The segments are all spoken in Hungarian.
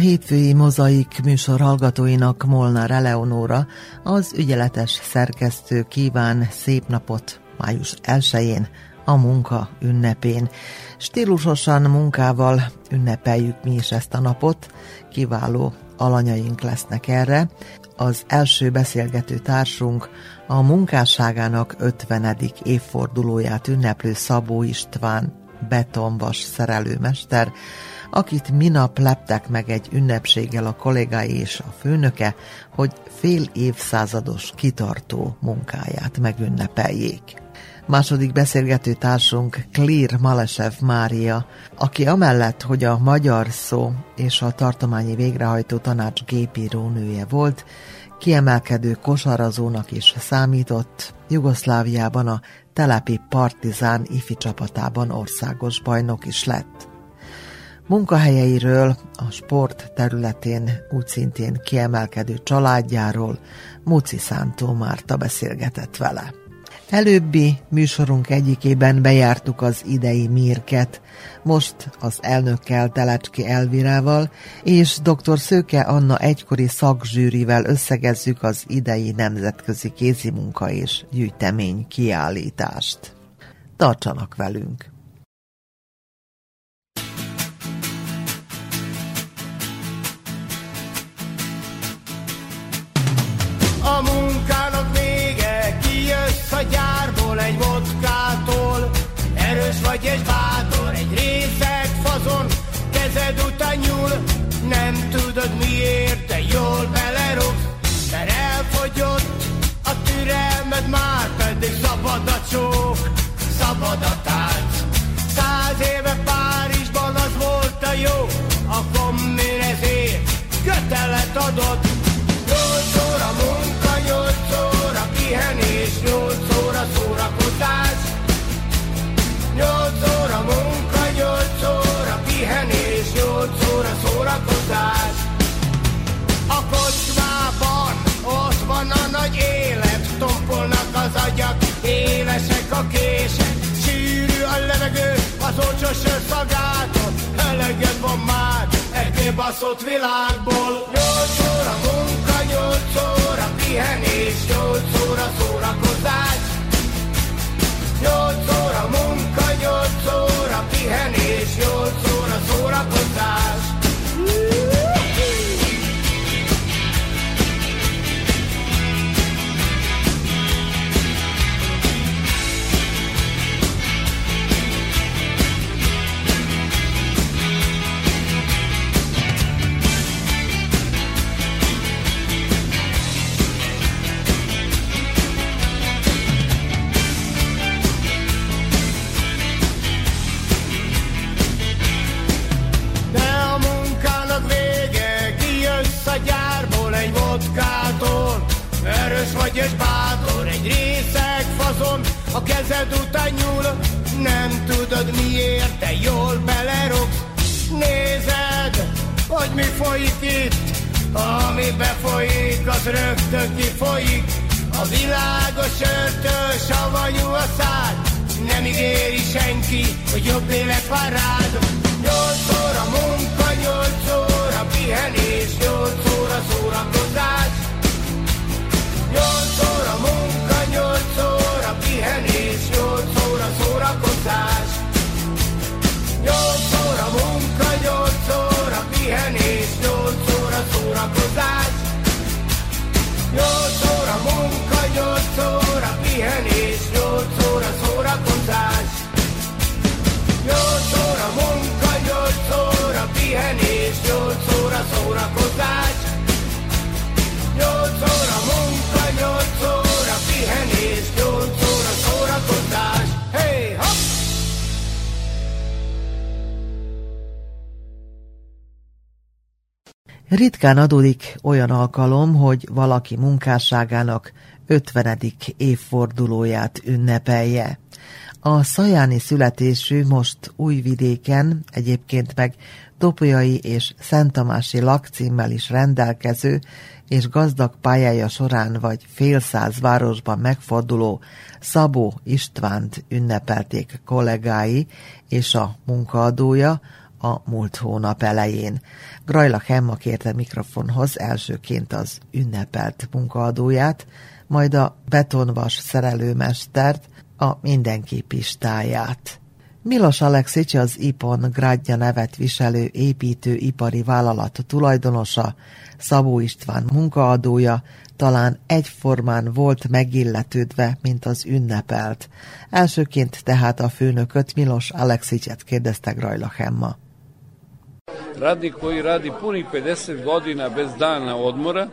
hétfői mozaik műsor hallgatóinak Molnár Eleonóra, az ügyeletes szerkesztő kíván szép napot május 1-én, a munka ünnepén. Stílusosan munkával ünnepeljük mi is ezt a napot, kiváló alanyaink lesznek erre. Az első beszélgető társunk a munkásságának 50. évfordulóját ünneplő Szabó István betonvas szerelőmester, akit minap leptek meg egy ünnepséggel a kollégái és a főnöke, hogy fél évszázados kitartó munkáját megünnepeljék. Második beszélgető társunk Klír Malesev Mária, aki amellett, hogy a magyar szó és a tartományi végrehajtó tanács gépírónője volt, kiemelkedő kosarazónak is számított, Jugoszláviában a telepi partizán ifi csapatában országos bajnok is lett. Munkahelyeiről, a sport területén úgy szintén kiemelkedő családjáról Muci Szántó Márta beszélgetett vele. Előbbi műsorunk egyikében bejártuk az idei mírket, most az elnökkel Telecski Elvirával és dr. Szőke Anna egykori szakzsűrivel összegezzük az idei nemzetközi kézimunka és gyűjtemény kiállítást. Tartsanak velünk! A gyárból egy vodkától, erős vagy és bátor, egy részeg fazon, kezed után nyúl, nem tudod miért, de jól belerogsz, mert elfogyott a türelmed már, pedig szabad a csók, szabad a tánc. Száz éve Párizsban az volt a jó, a kommunezért kötelet adott, szórakozás. Nyolc óra munka, nyolc óra pihenés, nyolc óra szórakozás. A kocsmában ott van a nagy élet, tompolnak az agyak, évesek a kések, sűrű a levegő, az olcsó sör szagától, eleged van már, egy baszott világból. Nyolc óra munka, nyolc óra pihenés, nyolc óra szórakozás. Nyolc óra munka, nyolc óra pihenés, nyolc óra szórakozás. Erős vagy és bátor, egy részeg fazon, a kezed után nyúl, nem tudod miért, de jól belerogsz, nézed, hogy mi folyik itt, ami befolyik, az rögtön kifolyik, a világos örtől savanyú a szád, nem ígéri senki, hogy jobb élet vár rád. Nyolc óra munka, nyolc óra pihenés, nyolc óra szórakozás, Nyolc óra munka, nyolc óra pihenés, nyolc óra szórakozás. Nyolc óra munka, nyolc óra pihenés, nyolc óra szórakozás. Nyolc óra munka, nyolc óra pihenés, nyolc óra szórakozás. Nyolc óra munka, nyolc óra pihenés, nyolc óra szórakozás. Ritkán adódik olyan alkalom, hogy valaki munkásságának 50. évfordulóját ünnepelje. A szajáni születésű most Újvidéken, egyébként meg Topolyai és Szentamási lakcímmel is rendelkező és gazdag pályája során vagy fél száz városban megforduló Szabó Istvánt ünnepelték kollégái és a munkaadója a múlt hónap elején. Grajla Hemma kérte mikrofonhoz elsőként az ünnepelt munkaadóját, majd a betonvas szerelőmestert, a mindenki pistáját. Milos Alexics az IPON Grádja nevet viselő építőipari vállalat tulajdonosa, Szabó István munkaadója, talán egyformán volt megilletődve, mint az ünnepelt. Elsőként tehát a főnököt Milos Alexicsot kérdezte Grajla Hemma. Radnik koji radi punih 50 godina bez dana odmora,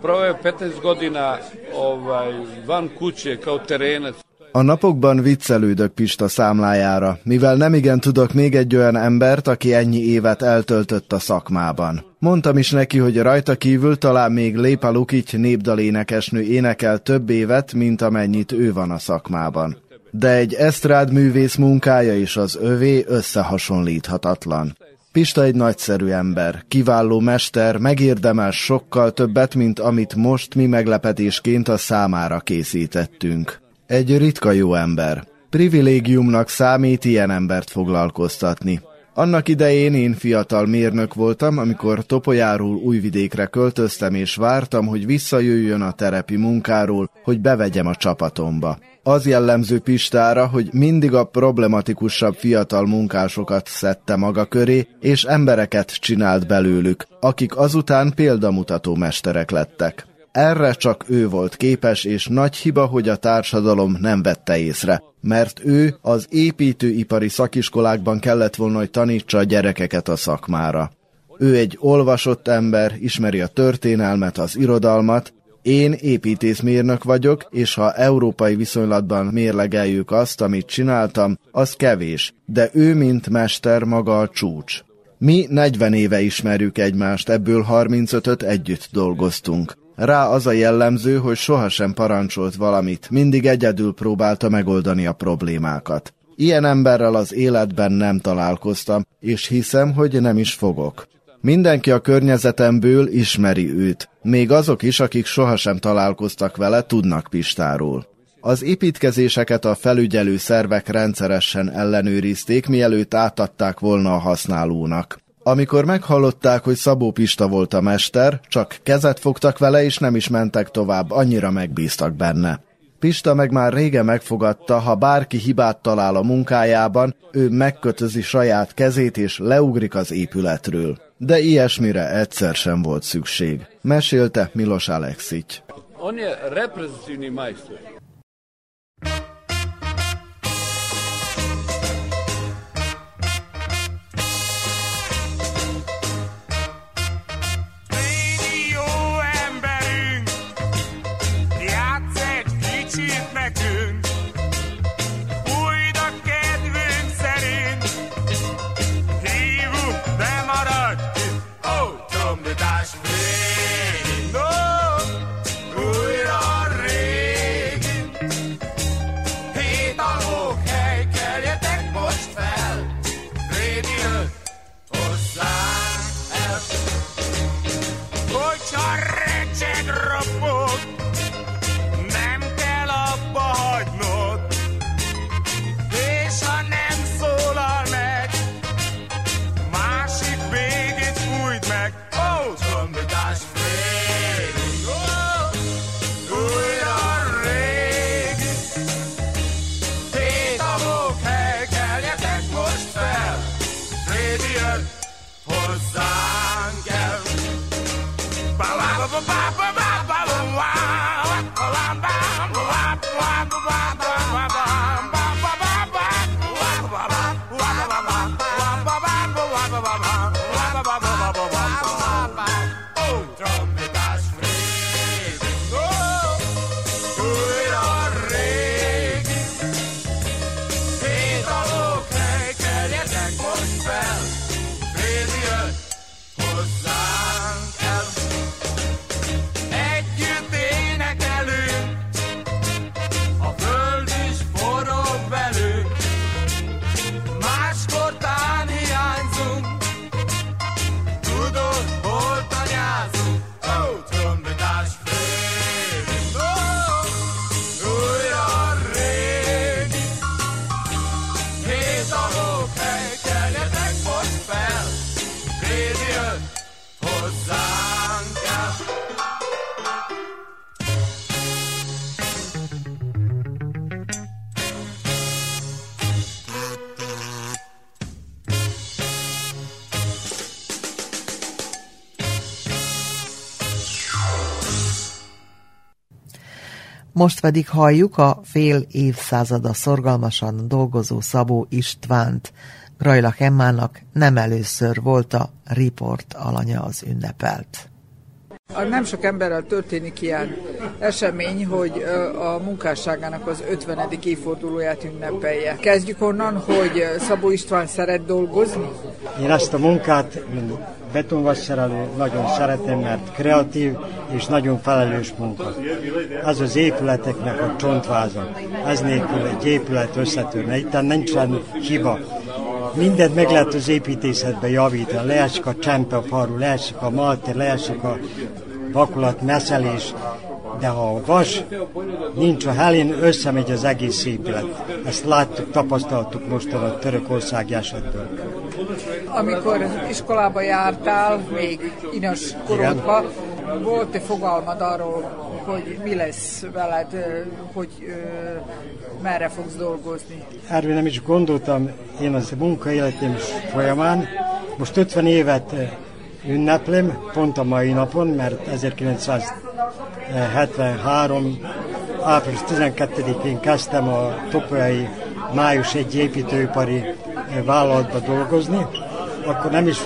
proveo 15 godina ovaj, van kuće kao terenac. A napokban viccelődök Pista számlájára, mivel nemigen tudok még egy olyan embert, aki ennyi évet eltöltött a szakmában. Mondtam is neki, hogy rajta kívül talán még Lépa Lukic népdalénekesnő énekel több évet, mint amennyit ő van a szakmában. De egy esztrád művész munkája is az övé összehasonlíthatatlan. Pista egy nagyszerű ember, kiváló mester, megérdemel sokkal többet, mint amit most mi meglepetésként a számára készítettünk. Egy ritka jó ember. Privilégiumnak számít ilyen embert foglalkoztatni. Annak idején én fiatal mérnök voltam, amikor Topolyáról Újvidékre költöztem, és vártam, hogy visszajöjjön a terepi munkáról, hogy bevegyem a csapatomba. Az jellemző Pistára, hogy mindig a problematikusabb fiatal munkásokat szedte maga köré, és embereket csinált belőlük, akik azután példamutató mesterek lettek. Erre csak ő volt képes, és nagy hiba, hogy a társadalom nem vette észre, mert ő az építőipari szakiskolákban kellett volna, hogy tanítsa a gyerekeket a szakmára. Ő egy olvasott ember, ismeri a történelmet, az irodalmat, én építészmérnök vagyok, és ha európai viszonylatban mérlegeljük azt, amit csináltam, az kevés, de ő, mint mester, maga a csúcs. Mi 40 éve ismerjük egymást, ebből 35-öt együtt dolgoztunk. Rá az a jellemző, hogy sohasem parancsolt valamit, mindig egyedül próbálta megoldani a problémákat. Ilyen emberrel az életben nem találkoztam, és hiszem, hogy nem is fogok. Mindenki a környezetemből ismeri őt, még azok is, akik sohasem találkoztak vele, tudnak Pistáról. Az építkezéseket a felügyelő szervek rendszeresen ellenőrizték, mielőtt átadták volna a használónak. Amikor meghallották, hogy Szabó Pista volt a mester, csak kezet fogtak vele, és nem is mentek tovább, annyira megbíztak benne. Pista meg már régen megfogadta, ha bárki hibát talál a munkájában, ő megkötözi saját kezét és leugrik az épületről. De ilyesmire egyszer sem volt szükség. Mesélte Milos Alexic. On je reprezentativni majstor. Most pedig halljuk a fél évszázada szorgalmasan dolgozó Szabó Istvánt. Grajlak Emmának nem először volt a Report alanya az ünnepelt. Nem sok emberrel történik ilyen esemény, hogy a munkásságának az 50. évfordulóját ünnepelje. Kezdjük onnan, hogy Szabó István szeret dolgozni? Én ezt a munkát, mint betonvasszerelő, nagyon szeretem, mert kreatív és nagyon felelős munka. Ez az épületeknek a csontváza. Ez nélkül egy épület összetörne. Itt nincsen hiba mindent meg lehet az építészetben javítani. Leesik a csempe a faru, leesik a malter, leesik a vakulat, meszelés, de ha a vas nincs a helén, összemegy az egész épület. Ezt láttuk, tapasztaltuk most a Törökország esetből. Amikor iskolába jártál, még inas korodban, volt-e fogalmad arról, hogy mi lesz veled, hogy merre fogsz dolgozni? Erről nem is gondoltam én az munkaéletem folyamán. Most 50 évet ünneplem, pont a mai napon, mert 1973. április 12-én kezdtem a Topolyai Május egy építőipari vállalatba dolgozni, akkor nem is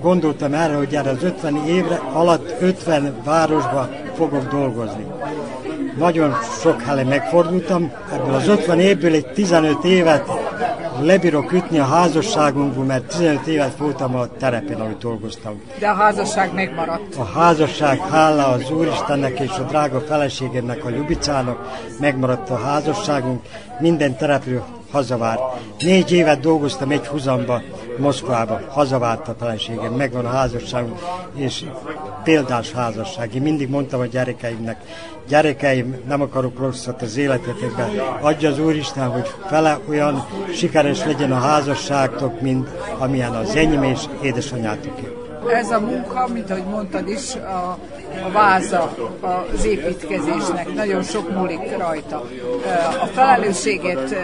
gondoltam erre, hogy erre az 50 évre alatt 50 városba fogok dolgozni. Nagyon sok helyen megfordultam, ebből az 50 évből egy 15 évet lebírok ütni a házasságunkból, mert 15 évet voltam a terepen, ahol dolgoztam. De a házasság megmaradt. A házasság, hála az Úristennek és a drága feleségemnek, a Ljubicának, megmaradt a házasságunk, minden terepről hazavárt. Négy évet dolgoztam egy huzamba, Moszkvába, hazavárt a feleségem, megvan a házasságunk, és példás házasság. Én mindig mondtam a gyerekeimnek, gyerekeim, nem akarok rosszat az életetekben, adja az Úristen, hogy fele olyan sikeres legyen a házasságtok, mint amilyen az enyém és édesanyátoké. Ez a munka, mint ahogy mondtad is, a, a váza az építkezésnek, nagyon sok múlik rajta. A felelősséget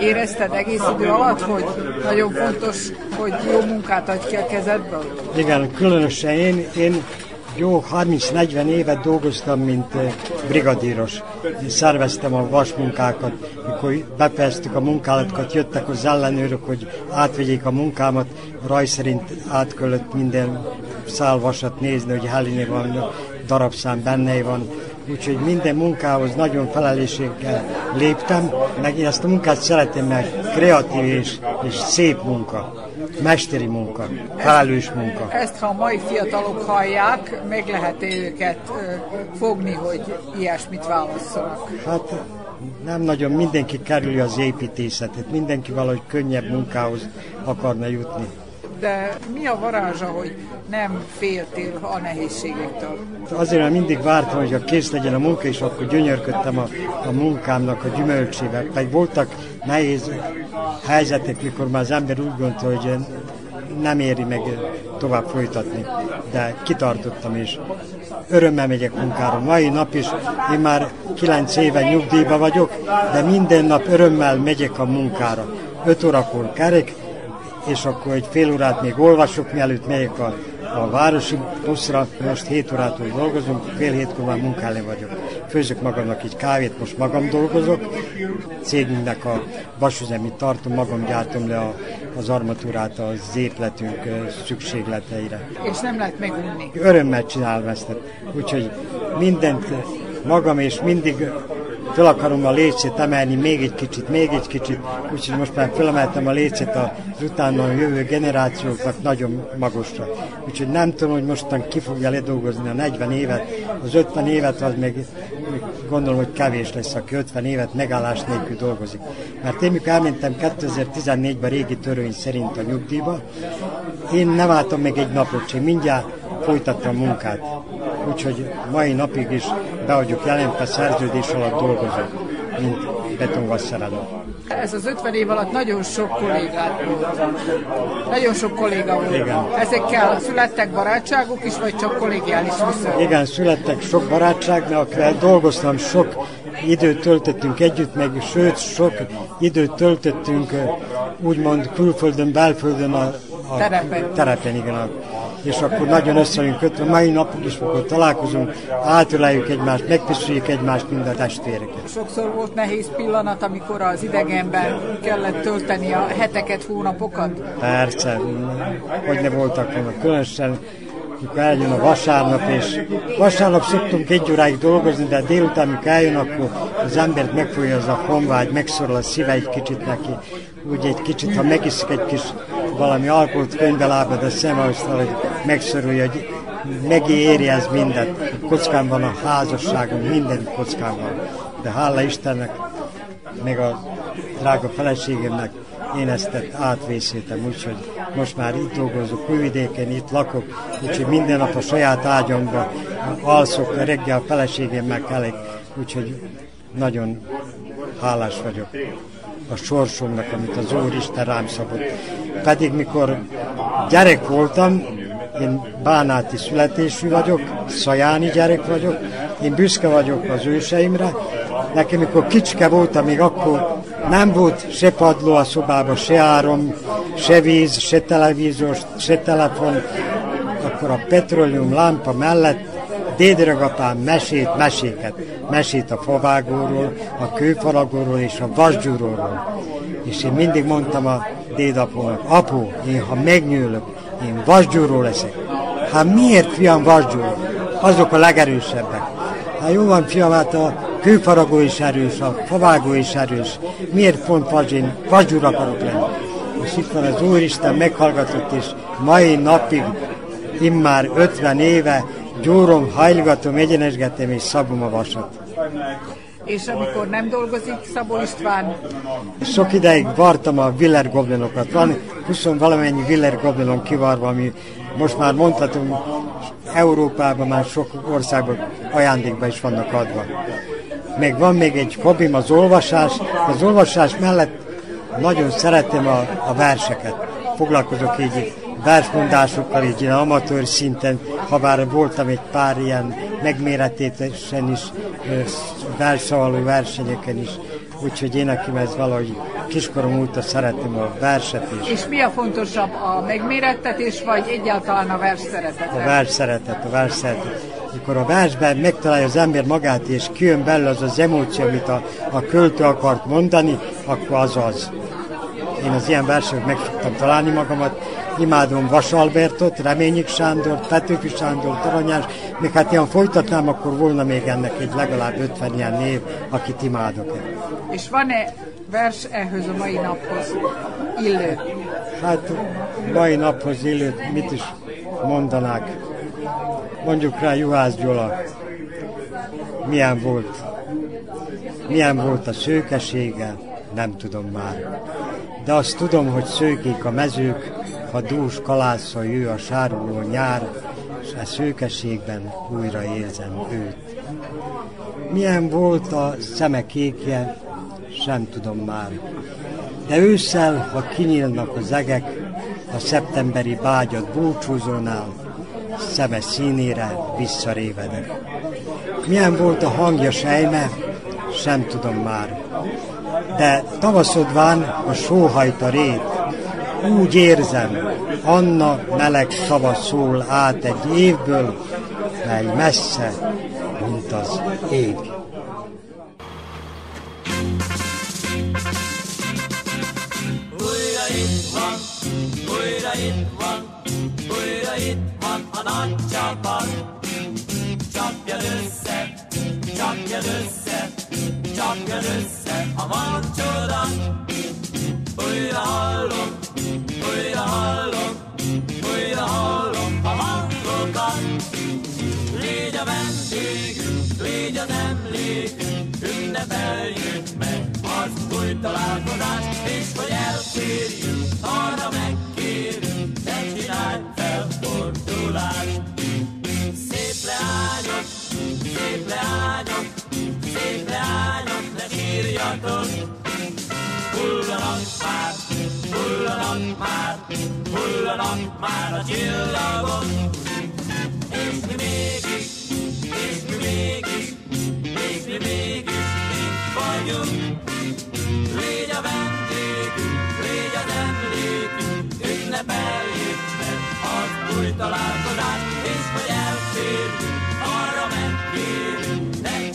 érezted egész idő alatt, hogy nagyon fontos, hogy jó munkát adj ki a kezedből? Igen, különösen én, én jó 30-40 évet dolgoztam, mint eh, brigadíros. Szerveztem a vasmunkákat, mikor befejeztük a munkálatokat, jöttek az ellenőrök, hogy átvegyék a munkámat, raj szerint átkölött minden szálvasat nézni, hogy Heliné van, darabszám benne van, úgyhogy minden munkához nagyon felelősséggel léptem, meg én ezt a munkát szeretem, mert kreatív és, és szép munka mesteri munka, felelős munka. Ezt, ha a mai fiatalok hallják, meg lehet őket fogni, hogy ilyesmit válasszanak? Hát nem nagyon mindenki kerüli az építészetet, mindenki valahogy könnyebb munkához akarna jutni de mi a varázsa, hogy nem féltél a nehézségektől? Azért, mert mindig vártam, hogy a kész legyen a munka, és akkor gyönyörködtem a, a munkámnak a gyümölcsével. Pedig voltak nehéz helyzetek, mikor már az ember úgy gondolta, hogy nem éri meg tovább folytatni, de kitartottam és örömmel megyek munkára. Mai nap is én már kilenc éve nyugdíjba vagyok, de minden nap örömmel megyek a munkára. 5 órakor kerek, és akkor egy fél órát még olvasok, mielőtt megyek a, a városi buszra. Most 7 órától dolgozunk, fél hétkor már munkálni vagyok. Főzök magamnak egy kávét, most magam dolgozok. Cégünknek a vasüzemét tartom, magam gyártom le a, az armatúrát az épületünk szükségleteire. És nem lehet megunni. Örömmel csinálom ezt. Úgyhogy mindent magam, és mindig fel akarom a lécét emelni még egy kicsit, még egy kicsit, úgyhogy most már felemeltem a lécét az utána jövő generációknak nagyon magasra. Úgyhogy nem tudom, hogy mostan ki fogja ledolgozni a 40 évet, az 50 évet az még, még gondolom, hogy kevés lesz, aki 50 évet megállás nélkül dolgozik. Mert én mikor elmentem 2014-ben régi törvény szerint a nyugdíjba, én nem álltam meg egy napot sem, mindjárt folytattam a munkát. Úgyhogy mai napig is be vagyok jelentve szerződés alatt dolgozok, mint betonvasszerelő. Ez az 50 év alatt nagyon sok kollégát volt. Nagyon sok kolléga volt. Igen. Ezekkel születtek barátságok is, vagy csak kollégiális viszony? Igen, születtek sok barátság, mert akikkel dolgoztam, sok időt töltöttünk együtt, meg sőt, sok időt töltöttünk úgymond külföldön, belföldön a, a terepen. terepen igen, a és akkor nagyon össze vagyunk kötve. Mai napig is, amikor találkozunk, átöleljük egymást, megpiszüljük egymást, mind a testvéreket. Sokszor volt nehéz pillanat, amikor az idegenben kellett tölteni a heteket, hónapokat? Persze, hogy ne voltak volna. Különösen mikor eljön a vasárnap, és vasárnap szoktunk egy óráig dolgozni, de délután, mikor eljön, akkor az embert megfogja az a honvágy, megszorul a szíve egy kicsit neki, úgy egy kicsit, ha megiszik egy kis valami alkoholt könyvbe lábad a szem, hogy megszorulja, hogy megéri ez mindent. Kockán van a házasságunk, minden kockán van. De hála Istennek, meg a drága feleségemnek, én ezt átvészítem, úgyhogy most már itt dolgozok, Újvidéken, itt lakok, úgyhogy minden nap a saját ágyamban alszok, reggel a feleségemmel kelek, úgyhogy nagyon hálás vagyok a sorsomnak, amit az Úr Isten rám szabott. Pedig mikor gyerek voltam, én bánáti születésű vagyok, szajáni gyerek vagyok, én büszke vagyok az őseimre. Nekem, mikor kicske voltam, még akkor nem volt se padló a szobában, se áram, se víz, se televízor, se telefon. Akkor a petroleum lámpa mellett dédragapám mesét, meséket. Mesét a favágóról, a kőfaragóról és a vasgyúróról. És én mindig mondtam a dédapónak, apu, én ha megnyúlok, én vasgyúró leszek. Hát miért, fiam, vasgyúró? Azok a legerősebbek. Hát jó van, fiam, hát a kőfaragó is erős, a favágó is erős. Miért pont vasgyúr, vasgyúr akarok lenni? És itt van az Úristen meghallgatott, és mai napig, immár 50 éve gyúrom, hajlgatom, egyenesgetem és szabom a vasat. És amikor nem dolgozik Szabó István? Sok ideig vartam a Willer goblinokat. Van 20 valamennyi Willer goblinon kivarva, ami most már mondhatom, Európában már sok országban ajándékba is vannak adva. Meg van még egy hobbim az olvasás. Az olvasás mellett nagyon szeretem a, a verseket. Foglalkozok így versmondásokkal, így amatőr szinten, ha bár voltam egy pár ilyen megméretésen is, versszavaló versenyeken is, úgyhogy én nekem ez valahogy kiskorom óta szeretem a verset is. És mi a fontosabb, a megmérettetés, vagy egyáltalán a vers szeretet? A vers szeretet, a vers szeretet. Mikor a versben megtalálja az ember magát, és kijön belőle az az emóció, amit a, a költő akart mondani, akkor az az. Én az ilyen versenyek meg tudtam találni magamat, imádom Vas Albertot, Reményik Sándor, Petőfi Sándor, Taranyás, még hát ilyen folytatnám, akkor volna még ennek egy legalább 50 ilyen név, akit imádok. És van-e vers ehhez a mai naphoz illő? Hát mai naphoz illő, mit is mondanák? Mondjuk rá Juhász Gyula. Milyen volt? Milyen volt a szőkesége? Nem tudom már. De azt tudom, hogy szőkék a mezők, ha dús kalászol jő a sáruló nyár, és a szőkeségben újra érzem őt. Milyen volt a szeme kékje, sem tudom már. De ősszel, ha kinyílnak az egek, a szeptemberi bágyat búcsúzónál, szeme színére visszarévedek. Milyen volt a hangja sejme, sem tudom már. De tavaszodván a sóhajta rét, úgy érzem, Anna meleg szava szól át egy évből, mely messze, mint az ég. Újra itt van, újra itt van, újra itt van a nagy csapat. Csapja össze, csapja össze, csapja össze a mancsoda. Újra hallom, újra hallom, újra hallom a hangokat. Légy a vendégünk, légy az emlékünk, ünnepeljük meg az új találkozást, és hogy elférjünk, arra megkérünk, ne csinálj felfordulást. Szép leányok, szép leányok, szép leányok, ne sírjatok, hullanak már, hullanak már, hullanak már a csillagok, és mi mégis, és mi mégis, és mi mégis itt vagyunk. Légy a vendégünk, légy az emlékünk, ünnepeljük meg az új találkozás, és hogy elférjünk,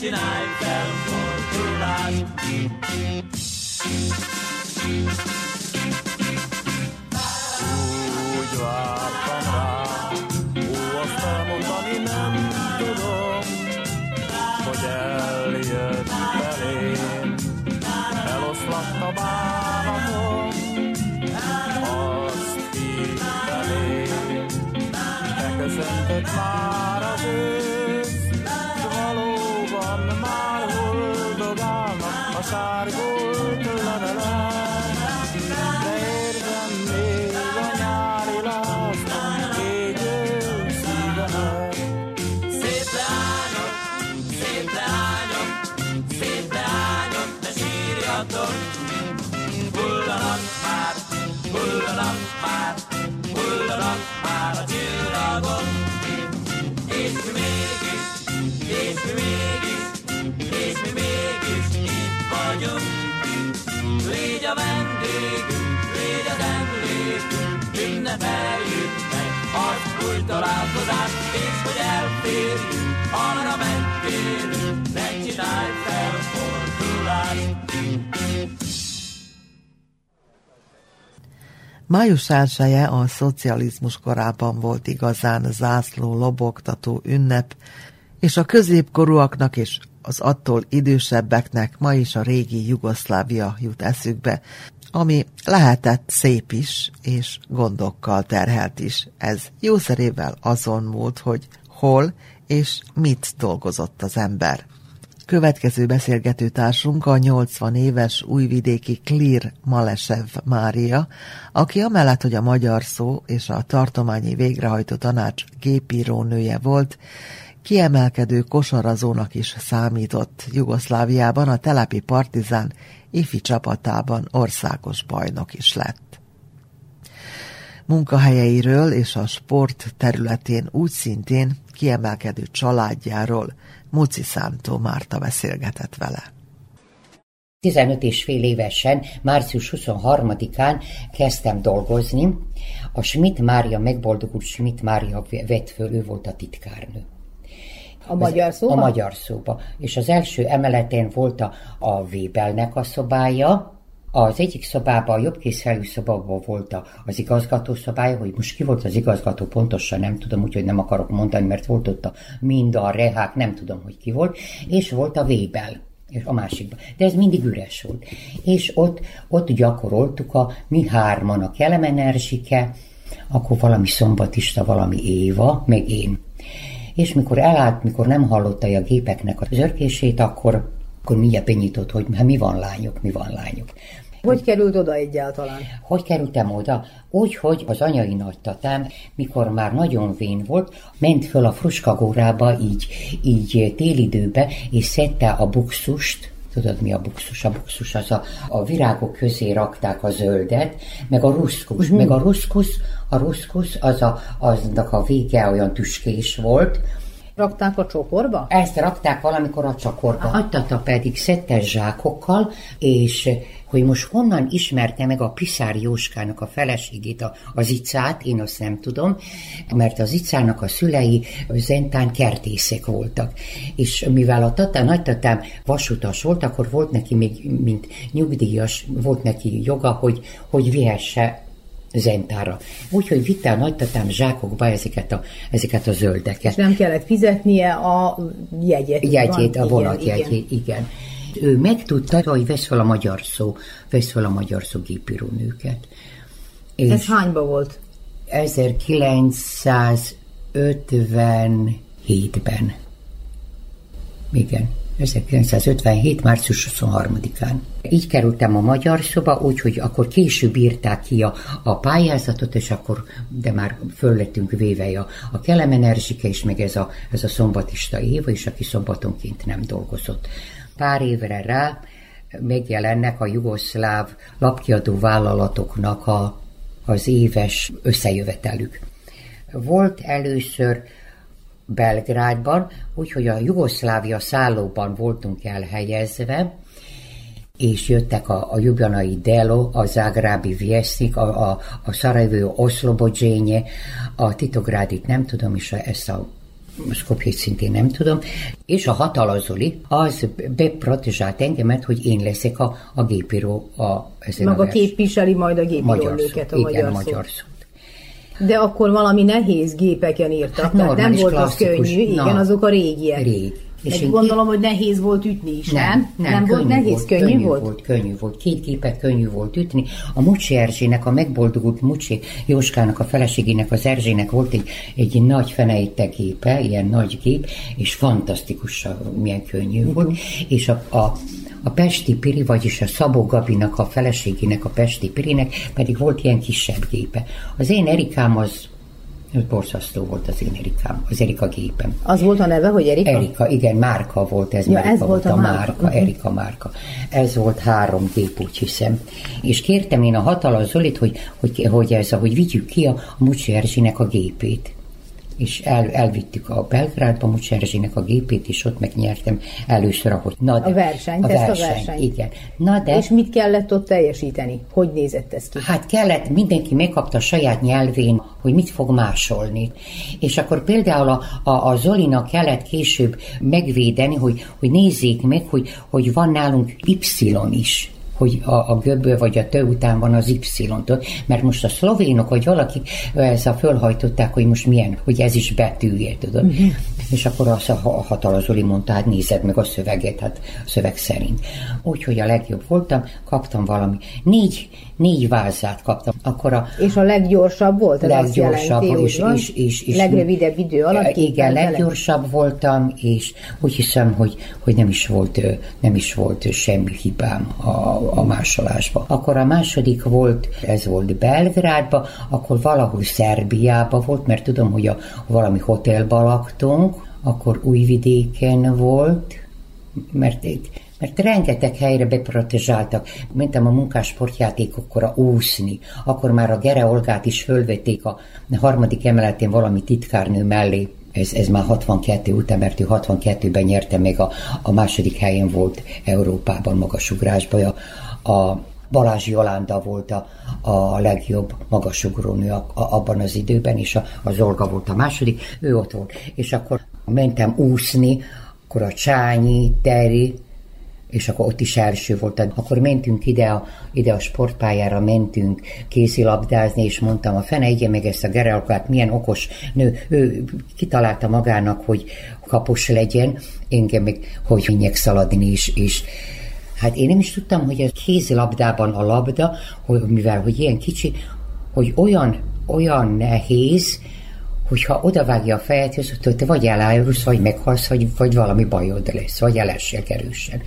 csinálj fel fordulást. Úgy vártam ünnepeljük meg az új találkozást, és hogy elférjünk, arra mentél, ne csinálj felfordulást. Május elsője a szocializmus korában volt igazán zászló lobogtató ünnep, és a középkorúaknak és az attól idősebbeknek ma is a régi Jugoszlávia jut eszükbe, ami lehetett szép is, és gondokkal terhelt is. Ez jószerével azon múlt, hogy hol és mit dolgozott az ember. Következő beszélgető társunk a 80 éves újvidéki Klír Malesev Mária, aki amellett, hogy a magyar szó és a tartományi végrehajtó tanács gépírónője volt, kiemelkedő kosarazónak is számított Jugoszláviában, a telepi partizán ifi csapatában országos bajnok is lett. Munkahelyeiről és a sport területén úgy szintén kiemelkedő családjáról Muci Szántó Márta beszélgetett vele. 15 és fél évesen, március 23-án kezdtem dolgozni. A Schmidt Mária, megboldogult Schmidt Mária vett föl, ő volt a titkárnő. A magyar szóba? A magyar szóba. És az első emeleten volt a, a Webelnek a szobája, az egyik szobában, a jobbkészfelű szobában volt az igazgató szobája, hogy most ki volt az igazgató, pontosan nem tudom, úgyhogy nem akarok mondani, mert volt ott a mind a rehák, nem tudom, hogy ki volt, és volt a Webel és a másikban. De ez mindig üres volt. És ott, ott gyakoroltuk a mi hárman, a Kelemen Erzsike, akkor valami szombatista, valami Éva, meg én. És mikor elállt, mikor nem hallotta a gépeknek a zörkését, akkor, akkor mindjárt benyitott, hogy hát mi van lányok, mi van lányok. Hogy került oda egyáltalán? Hogy kerültem oda? Úgy, hogy az anyai nagytatám, mikor már nagyon vén volt, ment föl a fruskagórába így, így télidőbe, és szedte a buxust, tudod mi a buxus? A buxus az a, a virágok közé rakták a zöldet, meg a ruszkus, uh-huh. meg a ruszkusz, a ruszkusz az a, aznak a vége olyan tüskés volt, Rakták a csokorba? Ezt rakták valamikor a csokorba. Adtata pedig szettes zsákokkal, és hogy most honnan ismerte meg a Piszár Jóskának a feleségét, a, az icát, én azt nem tudom, mert az icának a szülei zentán kertészek voltak. És mivel a tata, nagytatám vasutas volt, akkor volt neki még, mint nyugdíjas, volt neki joga, hogy, hogy vihesse zentára. Úgyhogy vitte a nagytatám zsákokba ezeket a, ezeket a zöldeket. És nem kellett fizetnie a jegyet. Jegyét, a vonatjegyét, igen. igen. Ő megtudta, hogy vesz fel a magyar szó, vesz fel a magyar szó gépírónőket. És Ez hányba volt? 1957-ben. Igen. 1957. március 23-án. Így kerültem a magyar szoba, úgyhogy akkor később írták ki a, a pályázatot, és akkor, de már föl lettünk véve a, a Kelemen Erzsike, és meg ez a, ez a szombatista Éva is, aki szombatonként nem dolgozott. Pár évre rá megjelennek a jugoszláv lapkiadó vállalatoknak a, az éves összejövetelük. Volt először Belgrádban, úgyhogy a Jugoszlávia szállóban voltunk elhelyezve, és jöttek a, a Ljubljanai Delo, a Zágrábi Vieszik, a, a, a Szarajevő Oszlobodzsénye, a Titográdit nem tudom, és a, ezt a Skopjét szintén nem tudom, és a Hatalazoli az beprotezsált engemet, hogy én leszek a, a gépíró a, ezen Maga a vers- képviseli majd a magyar gépírónőket, a szó. magyar Igen, szót. magyar szó. De akkor valami nehéz gépeken írtak, Hát tehát nem volt az könnyű, igen, azok a régiek. Rég. És én gondolom, hogy nehéz volt ütni is, nem? Nem, nem, volt könnyű nehéz, könnyű, könnyű volt? volt? Könnyű volt, két gépet könnyű volt ütni. A Mucsi Erzsének, a megboldogult Mucsi Jóskának, a feleségének, az Erzsének volt egy, egy nagy feneitte gépe, ilyen nagy gép, és fantasztikus, milyen könnyű Mhm. volt. És a, a a Pesti Piri, vagyis a Szabó Gabinak, a feleségének, a Pesti Pirinek pedig volt ilyen kisebb gépe. Az én Erikám az borzasztó volt az én Erikám, az Erika gépem. Az volt a neve, hogy Erika? Erika, igen, Márka volt ez, Ja, Márka ez volt a Márka. Márka, Mhm. Erika Márka. Ez volt három gép, úgy hiszem. És kértem én a Hatala Zolit, hogy, hogy, hogy, ez, hogy vigyük ki a, a Mucsi Erzsinek a gépét. És el, elvittük a Belgrádba Mucsi Erzsinek a gépét, és ott megnyertem először, ahogy na de, A versenyt, a ezt a verseny, versenyt. Igen. Na de, És mit kellett ott teljesíteni? Hogy nézett ez ki? Hát kellett, mindenki megkapta a saját nyelvén, hogy mit fog másolni. És akkor például a, a, a Zolinak kellett később megvédeni, hogy, hogy nézzék meg, hogy, hogy van nálunk Y is hogy a, a göbből vagy a tő után van az Y-től, mert most a szlovénok, vagy valaki ezzel fölhajtották, hogy most milyen, hogy ez is betűje, tudod. Mhm. És akkor az a, a Hatala Zoli mondta, hát nézed meg a szöveget, hát a szöveg szerint. Úgyhogy a legjobb voltam, kaptam valami, négy, négy vázát kaptam. Akkor a És a leggyorsabb volt? Ez azt leggyorsabb, jelenti, és, és, és, és, Legrövidebb idő alatt? két Igen, leggyorsabb voltam, és úgy hiszem, hogy, hogy nem is volt, nem is volt semmi hibám a, a másolásban. Akkor a második volt, ez volt Belgrádba, akkor valahol Szerbiába volt, mert tudom, hogy a, valami hotelba laktunk, akkor Újvidéken volt, mert itt mert rengeteg helyre beprotezsáltak. Mentem a munkássportjátékokkora úszni. Akkor már a Gere Olgát is fölvették a harmadik emeletén valami titkárnő mellé. Ez, ez már 62 után, mert ő 62-ben nyerte meg a, a második helyen volt Európában magasugrásban. A, a Balázs Jolanda volt a, a legjobb magasugrónő a, a, abban az időben, és a, az Olga volt a második, ő ott volt. És akkor mentem úszni, akkor a Csányi, Teri, és akkor ott is első volt. Akkor mentünk ide a, ide a sportpályára, mentünk kézilabdázni, és mondtam, a fene igye meg ezt a Gerelkát, milyen okos nő. Ő kitalálta magának, hogy kapos legyen, engem meg, hogy menjek szaladni is, és Hát én nem is tudtam, hogy a kézilabdában a labda, hogy, mivel hogy ilyen kicsi, hogy olyan, olyan nehéz, hogyha odavágja a fejet, hogy te vagy elájulsz, vagy meghalsz, vagy, vagy valami bajod lesz, vagy elessél erősen.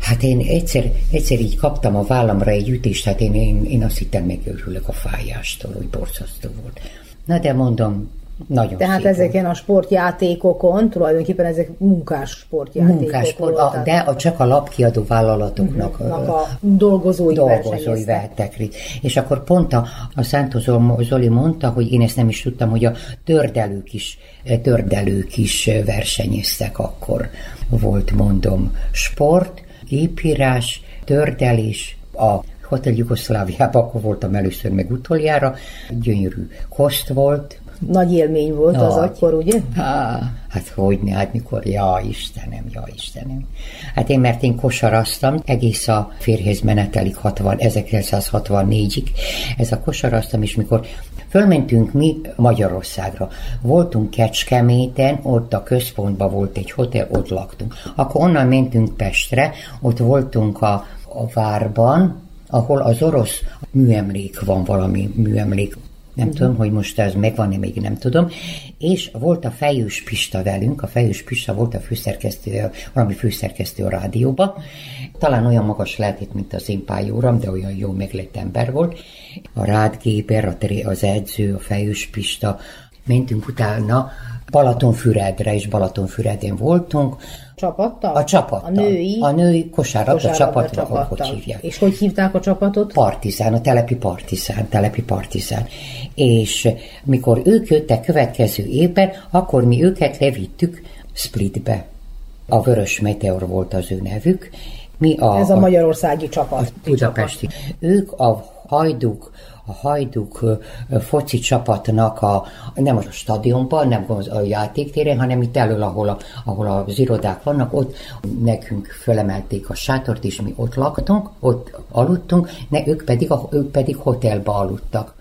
Hát én egyszer, egyszer így kaptam a vállamra egy ütést, hát én, én, én azt hittem megőrülök a fájástól, hogy borzasztó volt. Na de mondom, nagyon Tehát szép ezeken a sportjátékokon, tulajdonképpen ezek munkás sportjátékok Munkásport, a, voltak. de a, csak a lapkiadó vállalatoknak Nak ö, a dolgozói, dolgozói vehettek részt. És akkor pont a, a Szántó Zol- Zoli mondta, hogy én ezt nem is tudtam, hogy a tördelők is, tördelők is versenyeztek akkor. Volt, mondom, sport, gépírás, tördelés, a Hotel Jugoszláviában akkor voltam először meg utoljára, gyönyörű koszt volt, Nagy élmény volt az Nagy. akkor, ugye? Há, hát hogyne, hát mikor, ja Istenem, ja Istenem. Hát én, mert én kosaraztam egész a férjhez menetelig 60, 1964-ig. Ez a kosaraztam, és mikor fölmentünk mi Magyarországra, voltunk Kecskeméten, ott a központban volt egy hotel, ott laktunk. Akkor onnan mentünk Pestre, ott voltunk a, a várban, ahol az orosz műemlék van, valami műemlék nem Mhm. tudom, hogy most ez megvan-e, még nem tudom. És volt a Fejős Pista velünk, a Fejős Pista volt a főszerkesztő, valami főszerkesztő a rádióba. Talán olyan magas lehetett, mint az én pályóram, de olyan jó meglett ember volt. A Rád Géber, a Teré- az edző, a Fejős Pista. Mentünk utána Balatonfüredre, és Balatonfüreden voltunk. Csapattal? A csapattal. A női? A női kosárlabda Kosárlabda csapatra, csapattal. hívják. És hogy hívták a csapatot? Partizán, a telepi partizán, telepi partizán. És mikor ők jöttek következő évben, akkor mi őket levittük Splitbe. A Vörös Meteor volt az ő nevük, Mi a, Ez a magyarországi csapat. budapesti. Ők a hajduk a hajduk foci csapatnak a, nem a stadionban, nem a játéktérén, hanem itt elől, ahol, a, ahol az irodák vannak, ott nekünk fölemelték a sátort, és mi ott laktunk, ott aludtunk, ne, ők, pedig, a, ők pedig hotelba aludtak.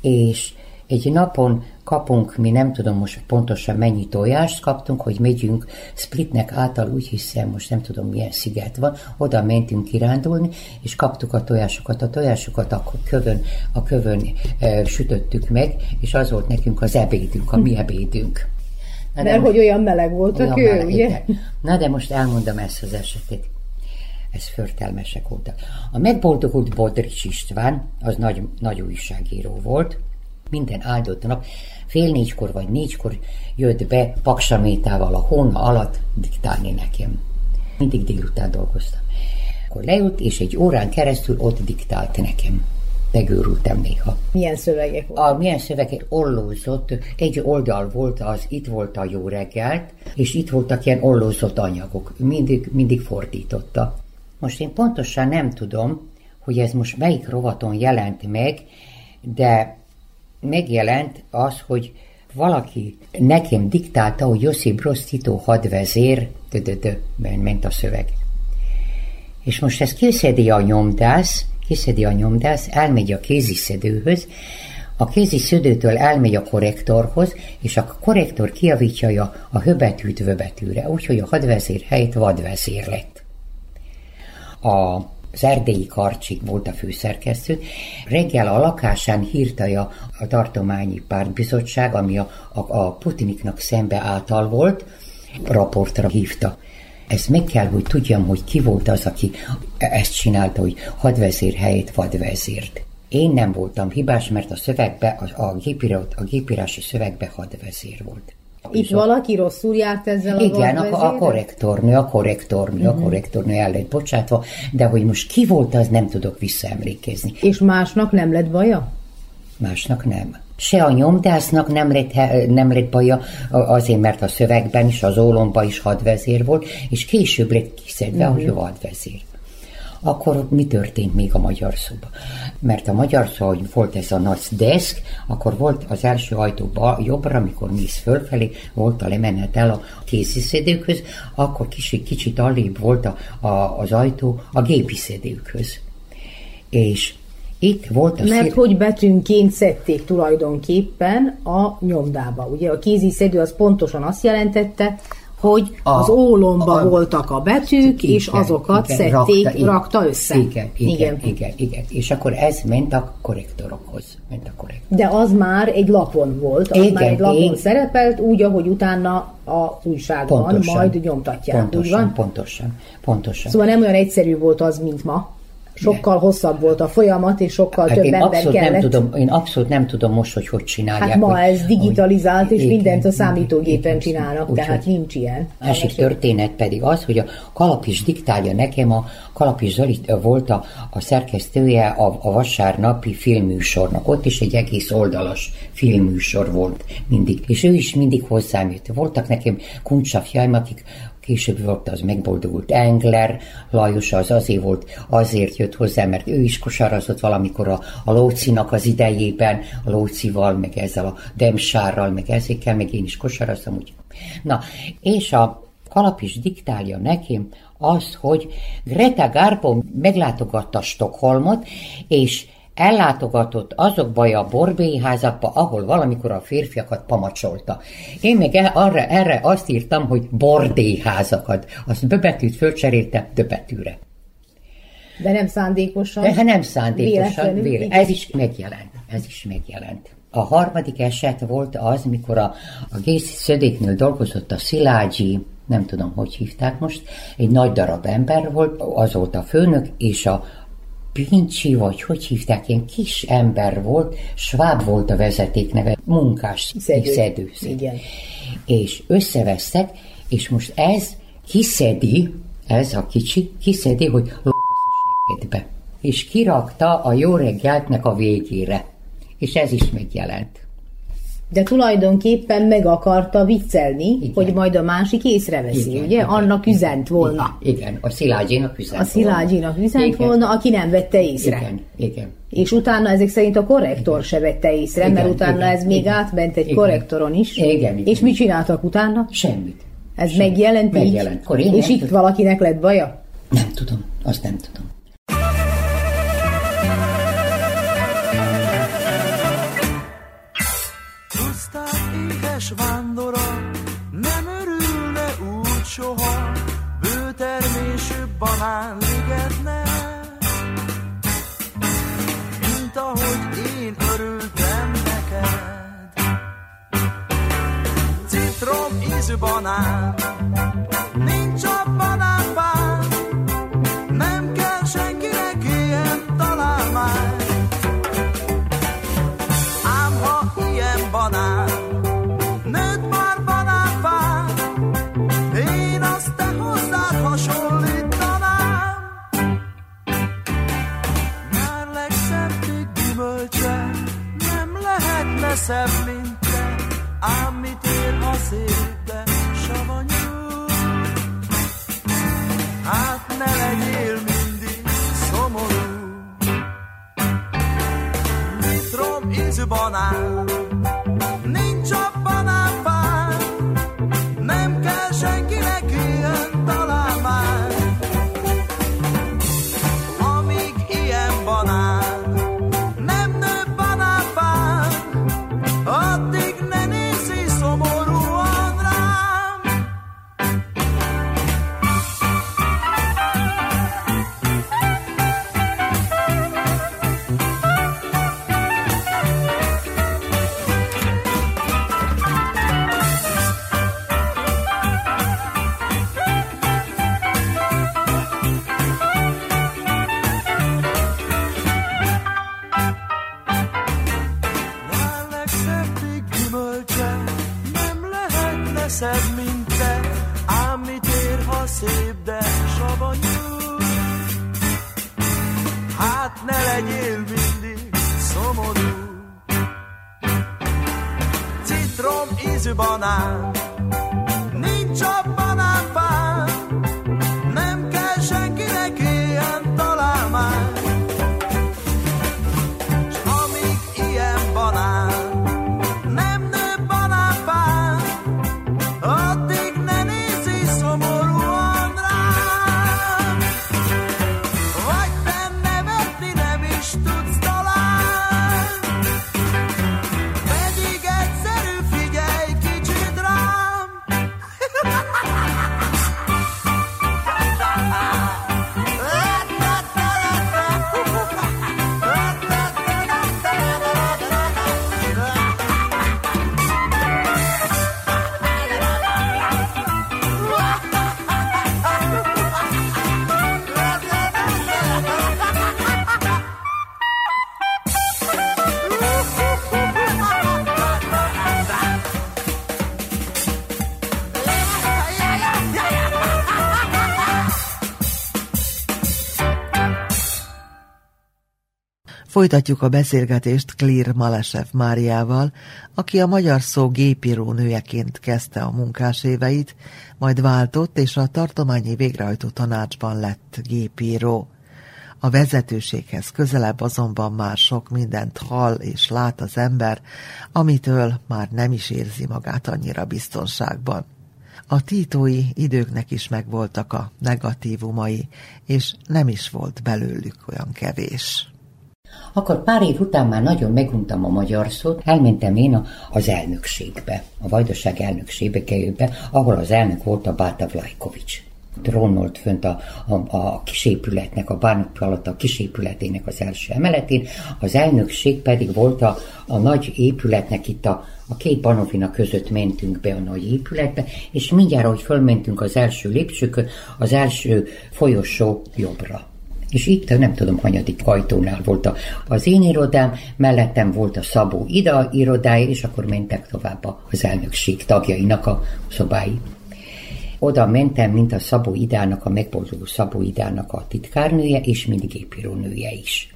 És egy napon kapunk, mi nem tudom most pontosan mennyi tojást kaptunk, hogy megyünk Splitnek által, úgy hiszem, most nem tudom milyen sziget van, oda mentünk kirándulni, és kaptuk a tojásokat. A tojásokat a kövön, a kövön e, sütöttük meg, és az volt nekünk az ebédünk, a mi ebédünk. Na, Mert most- hogy olyan meleg voltak olyan ő, meleg, ugye? igen. Na de most elmondom ezt az esetet. Ez förtelmesek voltak. A megboldogult Bodrics István, az nagy, nagy újságíró volt, minden áldott nap fél négykor vagy négykor jött be paksamétával a hóna alatt diktálni nekem. Mindig délután dolgoztam. Akkor leült, és egy órán keresztül ott diktált nekem. Megőrültem néha. Milyen szövegek voltak? A milyen szövegek ollózott, egy oldal volt az, itt volt a jó reggelt, és itt voltak ilyen ollózott anyagok. Mindig, mindig fordította. Most én pontosan nem tudom, hogy ez most melyik rovaton jelent meg, de megjelent az, hogy valaki nekem diktálta, hogy Josip Broz Tito hadvezér, dö, ment a szöveg. És most ezt kiszedi a nyomdász, kiszedi a nyomdász, elmegy a kéziszedőhöz, a kéziszedőtől elmegy a korrektorhoz, és a korrektor kiavítja a, a höbetűt vöbetűre, úgyhogy a hadvezér helyett vadvezér lett. A az erdélyi karcsik volt a főszerkesztő. Reggel a lakásán hírtaja a tartományi pártbizottság, ami a, a, a Putiniknak szembe által volt, raportra hívta. Ezt meg kell, hogy tudjam, hogy ki volt az, aki ezt csinálta, hogy hadvezér helyett vadvezért. Én nem voltam hibás, mert a szövegbe, a, a, gépíró, a gépírási szövegbe hadvezér volt. Itt valaki rosszul járt ezzel a Igen, a, a korrektornő, a korrektornő, a Mhm. korrektornő el lett bocsátva, de hogy most ki volt, az nem tudok visszaemlékezni. És másnak nem lett baja? Másnak nem. Se a nyomdásznak nem lett, nem lett baja, azért, mert a szövegben is, az ólomban is hadvezér volt, és később lett kiszedve, Mhm. hogy ő hadvezér. Akkor mi történt még a magyar szoba? Mert a magyar szoba, hogy volt ez a nagy deszk, akkor volt az első ajtó bal, jobbra, amikor mész fölfelé, volt a lemenetel a kéziszedőkhöz, akkor kicsit, kicsit alébb volt a, a, az ajtó a gépiszedőkhöz. És itt volt a Mert szél- hogy betűnként szedték tulajdonképpen a nyomdába. Ugye a kéziszedő az pontosan azt jelentette, hogy A- az ólomba a- voltak a betűk, és Igen, azokat igen, szedték, rakta, rakta össze. Igen, igen, igen, igen, igen. És akkor ez ment a korrektorokhoz. Ment a korrektor. De az már egy lapon volt, az Igen, már egy lapon igen. szerepelt, úgy, ahogy utána az újságban Pontosan. majd nyomtatják. úgy Pontosan, van? pontosan, pontosan. Szóval nem olyan egyszerű volt az, mint ma. Sokkal hosszabb volt a folyamat, és sokkal Hát több én ember kellett. nem tudom, én abszolút nem tudom most, hogy hogy csinálják. Hát ma hogy, ez digitalizált, és igen, mindent a számítógépen igen. csinálnak, Úgyhogy- tehát nincs ilyen. Másik történet pedig az, hogy a Kalapis diktálja nekem, a Kalapis Zoli volt a, a szerkesztője a, a vasárnapi filmműsornak. Ott is egy egész oldalas filmműsor volt mindig. És ő is mindig hozzám jött. Voltak nekem kuncsafjaim, akik később volt az megboldogult Engler, Lajos az azért volt, azért jött hozzá, mert ő is kosarazott valamikor a, a Lócinak az idejében, a Lócival, meg ezzel a Demsárral, meg ezekkel, meg én is kosaraztam, úgy. Na, és a kalap is diktálja nekem azt, hogy Greta Garbo meglátogatta Stockholmot, és ellátogatott azokba a borbélyházakba, ahol valamikor a férfiakat pamacsolta. Én el- arra, erre azt írtam, hogy bordélyházakat. Azt bebetűt fölcseréltem döbetűre. De nem szándékosan. De nem szándékosan, Véletlenül, ez is megjelent. Ez is megjelent. A harmadik eset volt az, mikor a, a Gészi Szödéknél dolgozott a Szilágyi, nem tudom, hogy hívták most, egy nagy darab ember volt, az volt a főnök, és a Pincsi, vagy hogy hívták, ilyen kis ember volt, Schwab volt a vezetékneve, munkás, Szedő. szedő. Igen. És összevesztek, és most ez kiszedi, ez a kicsi, kiszedi, hogy lopsz a. És kirakta a jó reggeltnek a végére. És ez is megjelent. De tulajdonképpen meg akarta viccelni, Igen. hogy majd a másik észreveszi, Igen, ugye? Igen, Annak üzent volna. Igen, igen. a Szilágyinak üzent A Szilágyinak üzent Igen. volna, aki nem vette észre. Igen, igen. És utána ezek szerint a korrektor se vette észre, Igen, mert utána igen, ez még igen. átment egy Igen. korrektoron is. Igen, igen. És mit csináltak utána? Semmit. Ez megjelent így? Megjelent. Akkor én És itt valakinek lett baja? Nem tudom, azt nem tudom. Banán ligetne. Mint ahogy én örültem neked. Citrom ízű banán, szebb, mint te, ám mit ér, ha szép, savanyú. Hát ne legyél mindig szomorú. Citrom ízű banán, szebb, mint te, ám mit ér, ha szép, de savanyú. Hát ne legyél mindig szomorú. Citrom ízű banán, nincs a Folytatjuk a beszélgetést Klír Malesev Máriával, aki a magyar szó gépíró nőjeként kezdte a munkás éveit, majd váltott, és a tartományi végrehajtó tanácsban lett gépíró. A vezetőséghez közelebb azonban már sok mindent hall és lát az ember, amitől már nem is érzi magát annyira biztonságban. A títói időknek is megvoltak a negatívumai, és nem is volt belőlük olyan kevés. Akkor pár év után már nagyon meguntam a magyar szót, elmentem én a, az elnökségbe, a Vajdaság elnökségbe kerülbe, ahol az elnök volt a Báta Vlajkovics. Trónolt fönt a, a, a kisépületnek, a bárnok alatt a kisépületének az első emeletén, az elnökség pedig volt a, a nagy épületnek itt a, a két Banovina között mentünk be a nagy épületbe, és mindjárt, ahogy fölmentünk az első lépcsőkön, az első folyosó jobbra. És itt nem tudom, hanyadik ajtónál volt a, az én irodám, mellettem volt a Szabó Ida irodája, és akkor mentek tovább az elnökség tagjainak a szobái. Oda mentem, mint a Szabó Idának, a megboldogó Szabó Idának a titkárnője, és mindig épírónője is.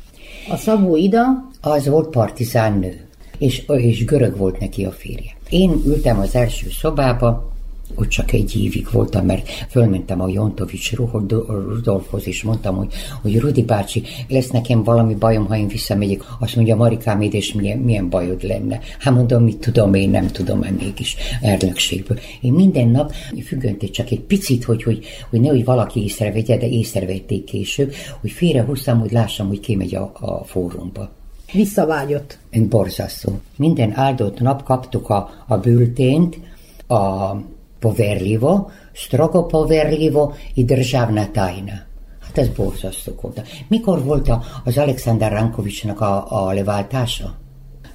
A Szabó Ida Az volt partizán nő. és, és görög volt neki a férje. Én ültem az első szobába, ott csak egy évig voltam, mert fölmentem a Jontovics Rudolfhoz, és mondtam, hogy, hogy Rudi bácsi, lesz nekem valami bajom, ha én visszamegyek. Azt mondja, Marikám, és milyen, milyen bajod lenne? Hát mondom, mit tudom, én nem tudom, mert mégis ernökségből. Én minden nap függöntét csak egy picit, hogy, hogy, hogy nehogy valaki észrevegye, de észrevették később, hogy félrehúztam, hogy lássam, hogy kimegy a, a fórumba. Visszavágyott. Borzasztó. Minden áldott nap kaptuk a, a bültént, a poverljivo, strogo poverljivo i državna tajna. Hát ez borzasztó volt. Mikor volt az Alexander Rankovicsnak a, a leváltása?